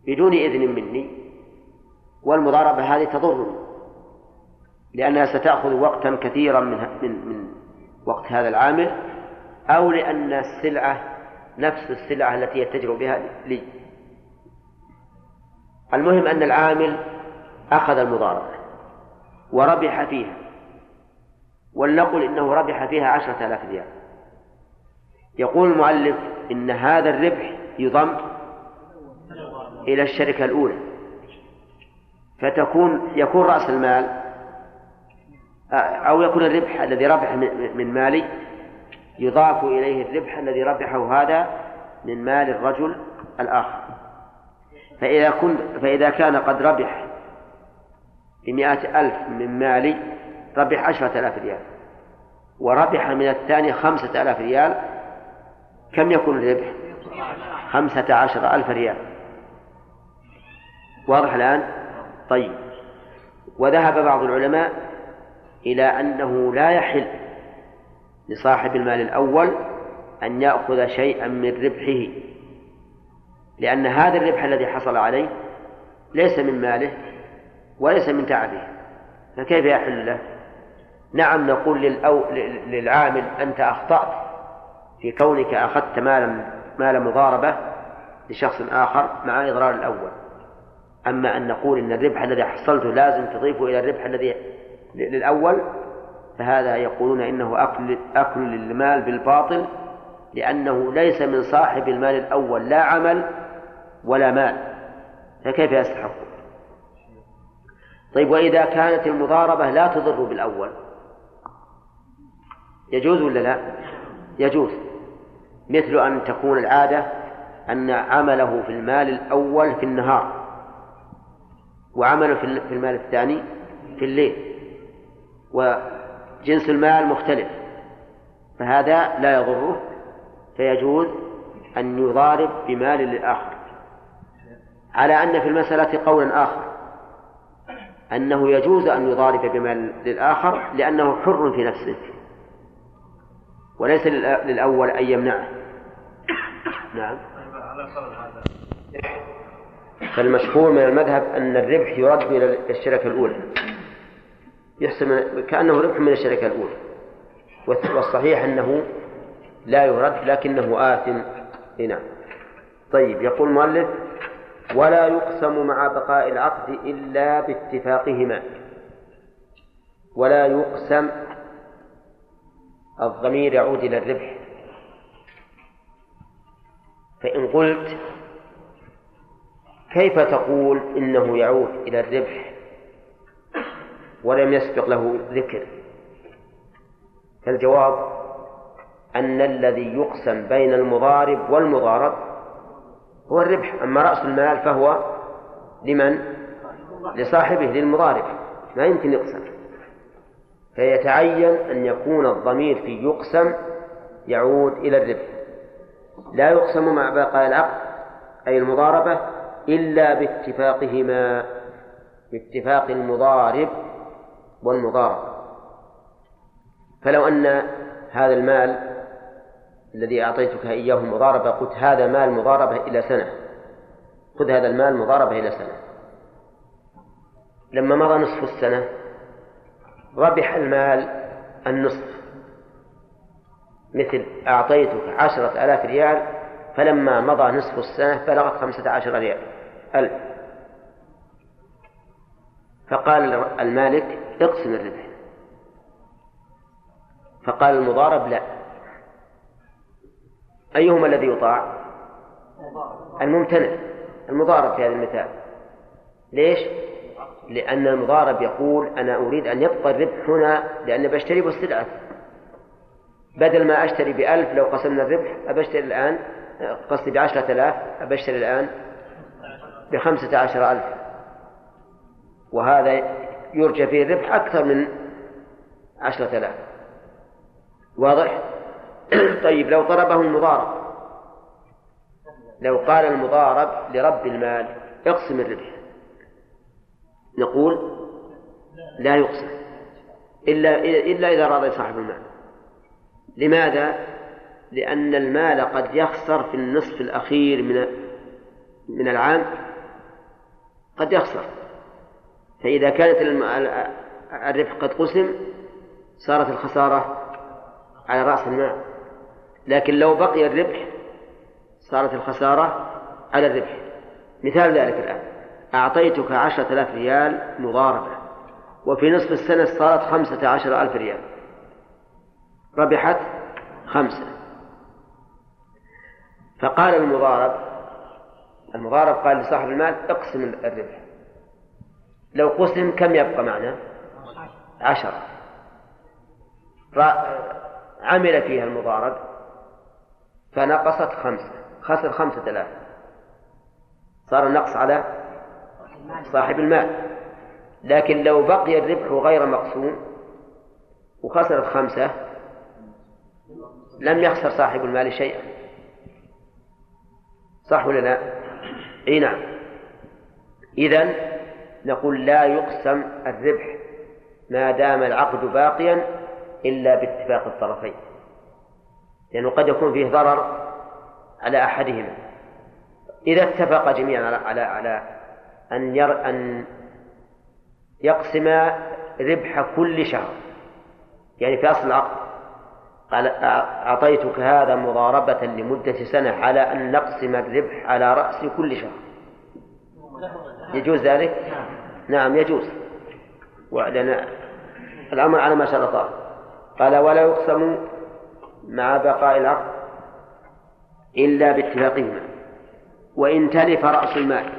بدون إذن مني والمضاربة هذه تضرني لأنها ستأخذ وقتا كثيرا من من من وقت هذا العامل أو لأن السلعة نفس السلعة التي يتجر بها لي. المهم أن العامل أخذ المضاربة وربح فيها ولنقل إنه ربح فيها عشرة آلاف ريال. يقول المؤلف إن هذا الربح يضم إلى الشركة الأولى. فتكون يكون رأس المال أو يكون الربح الذي ربح من مالي يضاف إليه الربح الذي ربحه هذا من مال الرجل الآخر. فإذا كنت فإذا كان قد ربح بمئة ألف من مالي ربح عشرة آلاف ريال. وربح من الثاني خمسة آلاف ريال كم يكون الربح؟ خمسة عشر ألف ريال. واضح الآن؟ طيب. وذهب بعض العلماء إلى أنه لا يحل لصاحب المال الأول أن يأخذ شيئا من ربحه لأن هذا الربح الذي حصل عليه ليس من ماله وليس من تعبه. فكيف يحل له؟ نعم نقول للأو... للعامل أنت أخطأت في كونك أخذت مالا مال مضاربة لشخص آخر مع إضرار الأول. أما أن نقول إن الربح الذي حصلته لازم تضيفه إلى الربح الذي للأول فهذا يقولون إنه أكل أكل للمال بالباطل لأنه ليس من صاحب المال الأول لا عمل ولا مال. فكيف يستحق؟ طيب وإذا كانت المضاربة لا تضر بالأول يجوز ولا لا؟ يجوز. مثل أن تكون العادة أن عمله في المال الأول في النهار. وعمله في المال الثاني في الليل وجنس المال مختلف فهذا لا يضره فيجوز أن يضارب بمال للآخر. على أن في المسألة قولا آخر أنه يجوز أن يضارب بمال للآخر لأنه حر في نفسه وليس للأول أن يمنعه. نعم. فالمشهور من المذهب أن الربح يرد إلى الشركة الأولى. يحسن كأنه ربح من الشركة الأولى. والصحيح أنه لا يرد لكنه آثم هنا طيب يقول المؤلف ولا يقسم مع بقاء العقد إلا باتفاقهما. ولا يقسم الضمير يعود إلى الربح. فإن قلت كيف تقول إنه يعود إلى الربح ولم يسبق له ذكر؟ فالجواب أن الذي يقسم بين المضارب والمضارب هو الربح أما رأس المال فهو لمن؟ لصاحبه للمضارب ما يمكن يقسم. فيتعين أن يكون الضمير في يقسم يعود إلى الربح. لا يقسم مع بقاء العقد أي المضاربة إلا باتفاقهما باتفاق المضارب والمضارب. فلو أن هذا المال الذي أعطيتك إياه مضاربة قلت هذا مال مضاربة إلى سنة. خذ هذا المال مضاربة إلى سنة. لما مضى نصف السنة ربح المال النصف. مثل أعطيتك عشرة آلاف ريال فلما مضى نصف السنة بلغت خمسة عشر ريال. ألف فقال المالك اقسم الربح. فقال المضارب لا. أيهما الذي يطاع؟ الممتنع. المضارب في هذا المثال. ليش؟ لأن المضارب يقول أنا أريد أن يبقى الربح هنا لأن بشتري بالسلعة بدل ما أشتري بألف لو قسمنا الربح أبشتري الآن قصدي بعشرة آلاف أبشتري الآن بخمسة عشر ألف. وهذا يرجى فيه الربح أكثر من عشرة آلاف. واضح؟ طيب لو طلبه المضارب. لو قال المضارب لرب المال اقسم الربح. نقول لا يقسم. إلا إلا إذا رضي صاحب المال. لماذا؟ لأن المال قد يخسر في النصف الأخير من من العام قد يخسر. فإذا كانت الربح قد قسم صارت الخسارة على رأس المال. لكن لو بقي الربح صارت الخسارة على الربح. مثال ذلك الآن. أعطيتك عشرة آلاف ريال مضاربة وفي نصف السنة صارت خمسة عشر ألف ريال. ربحت خمسة. فقال المضارب المضارب قال لصاحب المال اقسم الربح. لو قسم كم يبقى معنا؟ عشرة. عمل فيها المضارب فنقصت خمسة. خسر خمسة آلاف. صار النقص على صاحب المال. لكن لو بقي الربح غير مقسوم وخسرت خمسة لم يخسر صاحب المال شيئا. صح ولا لا؟ إي نعم. إذا نقول لا يقسم الربح ما دام العقد باقيا إلا باتفاق الطرفين لأنه قد يكون فيه ضرر على أحدهما. إذا اتفق جميعا على على على أن ير أن يقسم ربح كل شهر يعني في أصل العقد. قال أعطيتك هذا مضاربة لمدة سنة على أن نقسم الربح على رأس كل شهر. يجوز ذلك؟ نعم يجوز. ولأن الأمر على ما شرطه قال ولا يقسم مع بقاء العقد إلا باتفاقهما. وإن تلف رأس المال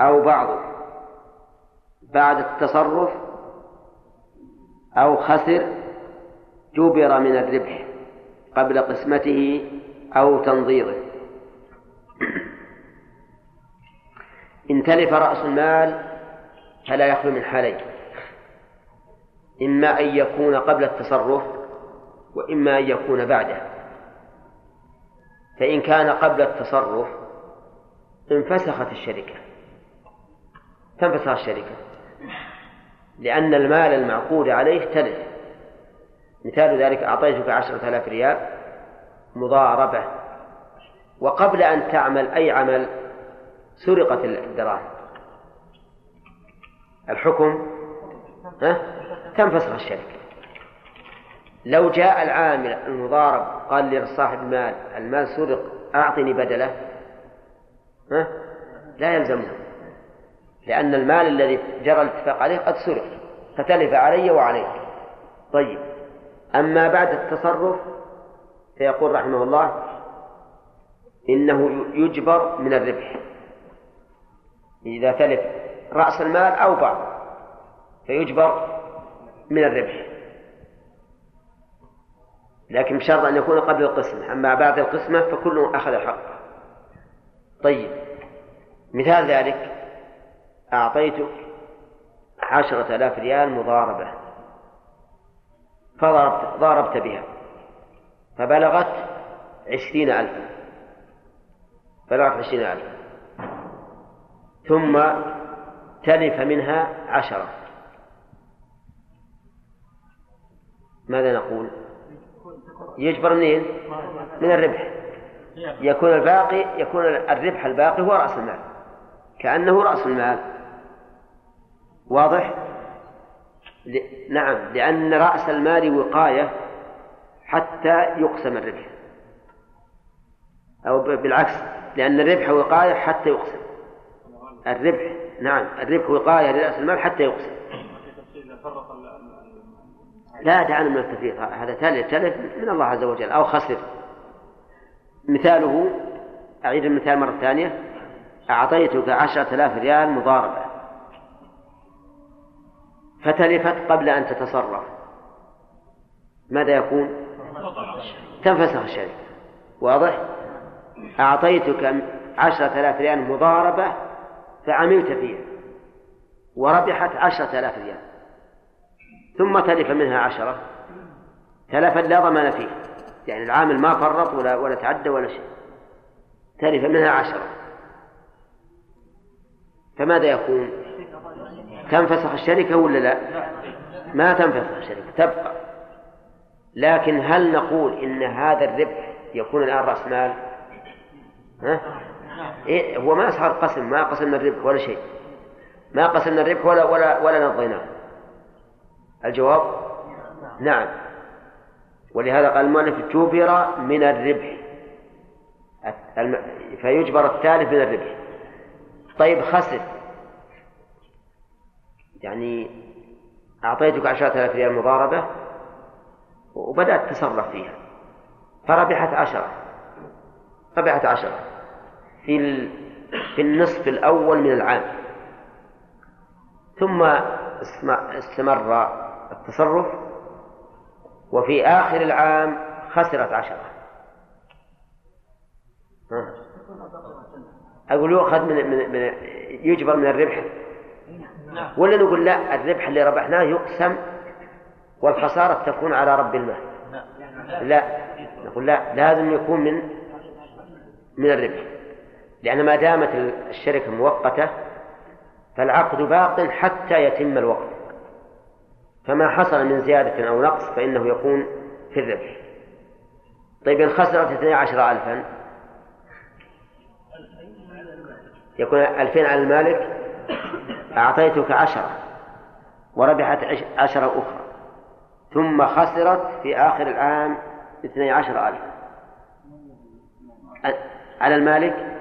أو بعضه بعد التصرف أو خسر جبر من الربح قبل قسمته أو تنظيره. إن تلف رأس المال فلا يخلو من حالين. إما أن يكون قبل التصرف وإما أن يكون بعده. فإن كان قبل التصرف انفسخت الشركة. تنفسخ الشركة. لأن المال المعقود عليه تلف. مثال ذلك أعطيتك عشرة آلاف ريال مضاربة وقبل أن تعمل أي عمل سرقت الدراهم. الحكم؟ ها؟ تنفسخ الشركة. لو جاء العامل المضارب قال لصاحب المال المال سرق أعطني بدله. ها؟ لا يلزمه لأن المال الذي جرى الاتفاق عليه قد سرق فتلف علي وعليك. طيب. أما بعد التصرف فيقول رحمه الله إنه يجبر من الربح. إذا تلف رأس المال أو بعض فيجبر من الربح. لكن بشرط أن يكون قبل القسمة. أما بعد القسمة فكل أخذ حقه. طيب مثال ذلك أعطيتك عشرة آلاف ريال مضاربة. فضربت ضاربت بها. فبلغت عشرين ألفا. بلغت عشرين ألفا. ثم تلف منها عشرة. ماذا نقول؟ يجبر منين؟ من الربح. يكون الباقي يكون الربح الباقي هو رأس المال. كأنه رأس المال. واضح؟ ل... نعم لأن رأس المال وقاية حتى يقسم الربح. أو بالعكس لأن الربح وقاية حتى يقسم. الربح نعم الربح وقاية لرأس المال حتى يقسم. لا دعنا من التفريط هذا تلف تلف من الله عز وجل أو خسر. مثاله أعيد المثال مرة ثانية. أعطيتك عشرة آلاف ريال مضاربة. فتلفت قبل أن تتصرف. ماذا يكون؟ تنفسخ الشركة واضح؟ أعطيتك عشرة آلاف ريال مضاربة فعملت فيها. وربحت عشرة آلاف ريال. ثم تلف منها عشرة. تلفا لا ضمان فيه. يعني العامل ما فرط ولا ولا تعدى ولا شيء. تلف منها عشرة. فماذا يكون؟ تنفسخ الشركة ولا لا؟ ما تنفسخ الشركة تبقى. لكن هل نقول إن هذا الربح يكون الآن رأس مال؟ ها؟ إيه هو ما صار قسم ما قسمنا الربح ولا شيء. ما قسمنا الربح ولا ولا ولا نضيناه. الجواب؟ نعم. ولهذا قال المؤلف جبر من الربح. فيجبر التالف من الربح. طيب خسر. يعني أعطيتك عشرة آلاف ريال مضاربة وبدأت تتصرف فيها. فربحت عشرة. ربحت عشرة. في في النصف الأول من العام. ثم استمر التصرف وفي آخر العام خسرت عشرة. أقول يؤخذ من, من, من يجبر من الربح؟ ولا نقول لا الربح اللي ربحناه يقسم والخسارة تكون على رب المال لا. نقول لا لازم يكون من من الربح. لأن ما دامت الشركة مؤقتة فالعقد باق حتى يتم الوقت. فما حصل من زيادة أو نقص فإنه يكون في الربح. طيب إن خسرت اثني عشر ألفا يكون ألفين على المالك أعطيتك عشرة وربحت عشرة أخرى ثم خسرت في آخر العام اثني عشر ألف. على المالك؟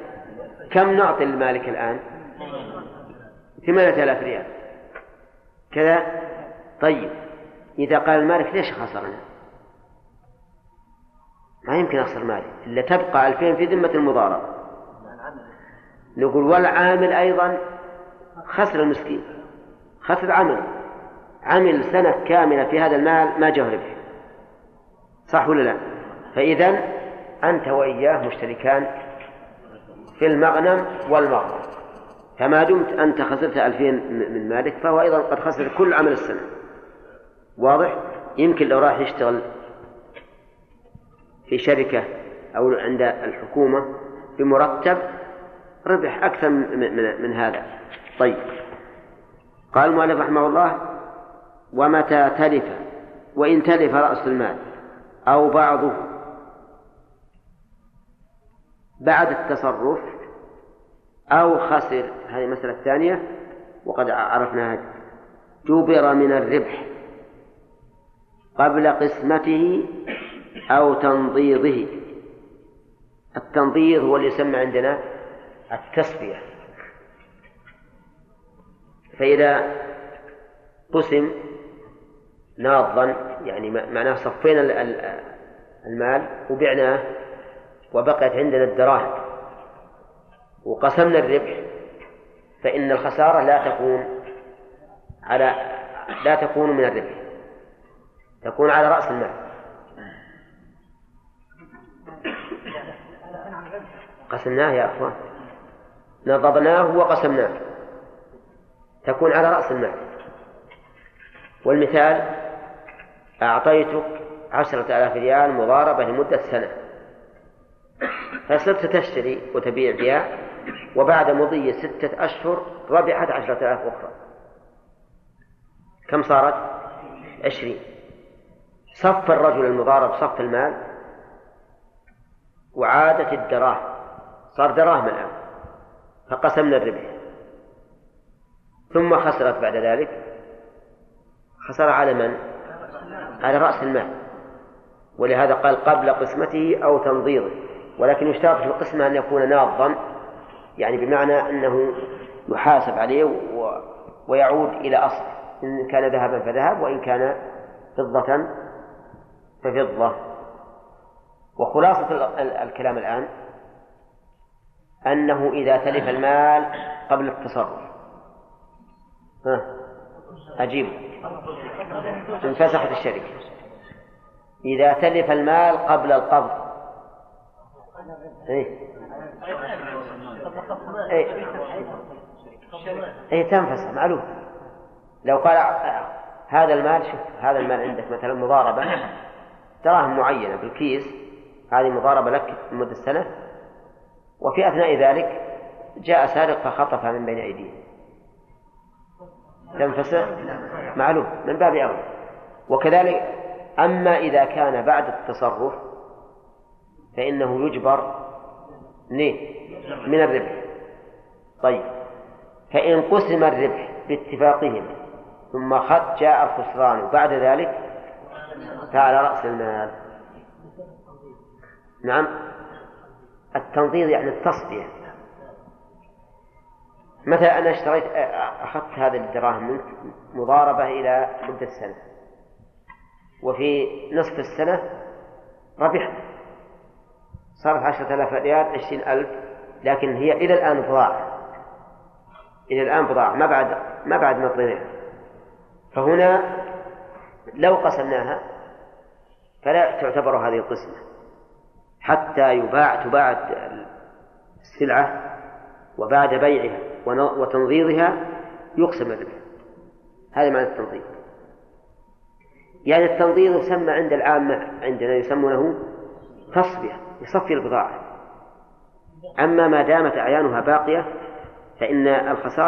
كم نعطي المالك الآن؟ ثمانية آلاف ريال. كذا؟ طيب إذا قال المالك ليش خسرنا؟ ما يمكن أخسر مالي إلا تبقى ألفين في ذمة المضاربة. نقول والعامل أيضا خسر المسكين خسر عمل عمل سنة كاملة في هذا المال ما جاء ربح صح ولا لا؟ فإذا أنت وإياه مشتركان في المغنم والمغنم فما دمت أنت خسرت ألفين من مالك فهو أيضا قد خسر كل عمل السنة. واضح؟ يمكن لو راح يشتغل في شركة أو عند الحكومة بمرتب ربح أكثر من هذا. طيب. قال المؤلف رحمه الله ومتى تلف؟ وإن تلف رأس المال أو بعضه. بعد التصرف أو خسر. هذه المسألة الثانية وقد عرفناها. جبر من الربح قبل قسمته أو تنضيضه التنضيض هو اللي يسمى عندنا التسبية. فإذا قسم ناضا يعني معناه صفينا المال وبعناه وبقيت عندنا الدراهم وقسمنا الربح فإن الخسارة لا تكون على لا تكون من الربح تكون على رأس المال. قسمناه يا أخوان. نضبناه وقسمناه. تكون على رأس المال. والمثال أعطيتك عشرة آلاف ريال مضاربة لمدة سنة. فصرت تشتري وتبيع بها وبعد مضي ستة أشهر ربحت عشرة آلاف أخرى. كم صارت؟ عشرين. صف الرجل المضارب صف المال وعادت الدراهم. صار دراهم الآن فقسمنا الربح. ثم خسرت بعد ذلك. خسر على من؟ على رأس المال. ولهذا قال قبل قسمته أو تنظيره. ولكن يشترط في القسمة أن يكون ناضا يعني بمعنى أنه يحاسب عليه و... ويعود إلى أصله إن كان ذهبا فذهب وإن كان فضة ففضة. وخلاصة الكلام الآن أنه إذا تلف المال قبل التصرف. ها؟ أجيب انفسخت الشركة. إذا تلف المال قبل القبض. إيه. إيه, إيه تنفسخ معلوم. لو قال هذا المال شوف هذا المال عندك مثلا مضاربة. دراهم معينة بالكيس هذه مضاربة لك لمدة سنة. وفي أثناء ذلك جاء سارق فخطفها من بين أيديهم. تنفسخ معلوم من باب أولى وكذلك أما إذا كان بعد التصرف فإنه يجبر من الربح. طيب. فإن قسم الربح باتفاقهم ثم جاء الخسران بعد ذلك فعلى رأس المال. نعم. التنظير يعني التصفية. مثلا أنا اشتريت أخذت هذه الدراهم؟ منك مضاربة إلى مدة سنة. وفي نصف السنة ربحت. صارت عشرة آلاف ريال عشرين ألف لكن هي إلى الآن بضاعة. إلى الآن بضاعة ما بعد ما بعد مضينا فهنا لو قسمناها فلا تعتبر هذه القسمة. حتى يباع تباع السلعة وبعد بيعها. وتنظيرها يقسم الربح. هذا معنى التنظير يعني التنظير يسمى عند العامة عندنا يسمونه تصفية يصفي البضاعة. أما ما دامت أعيانها باقية فإن الخسارة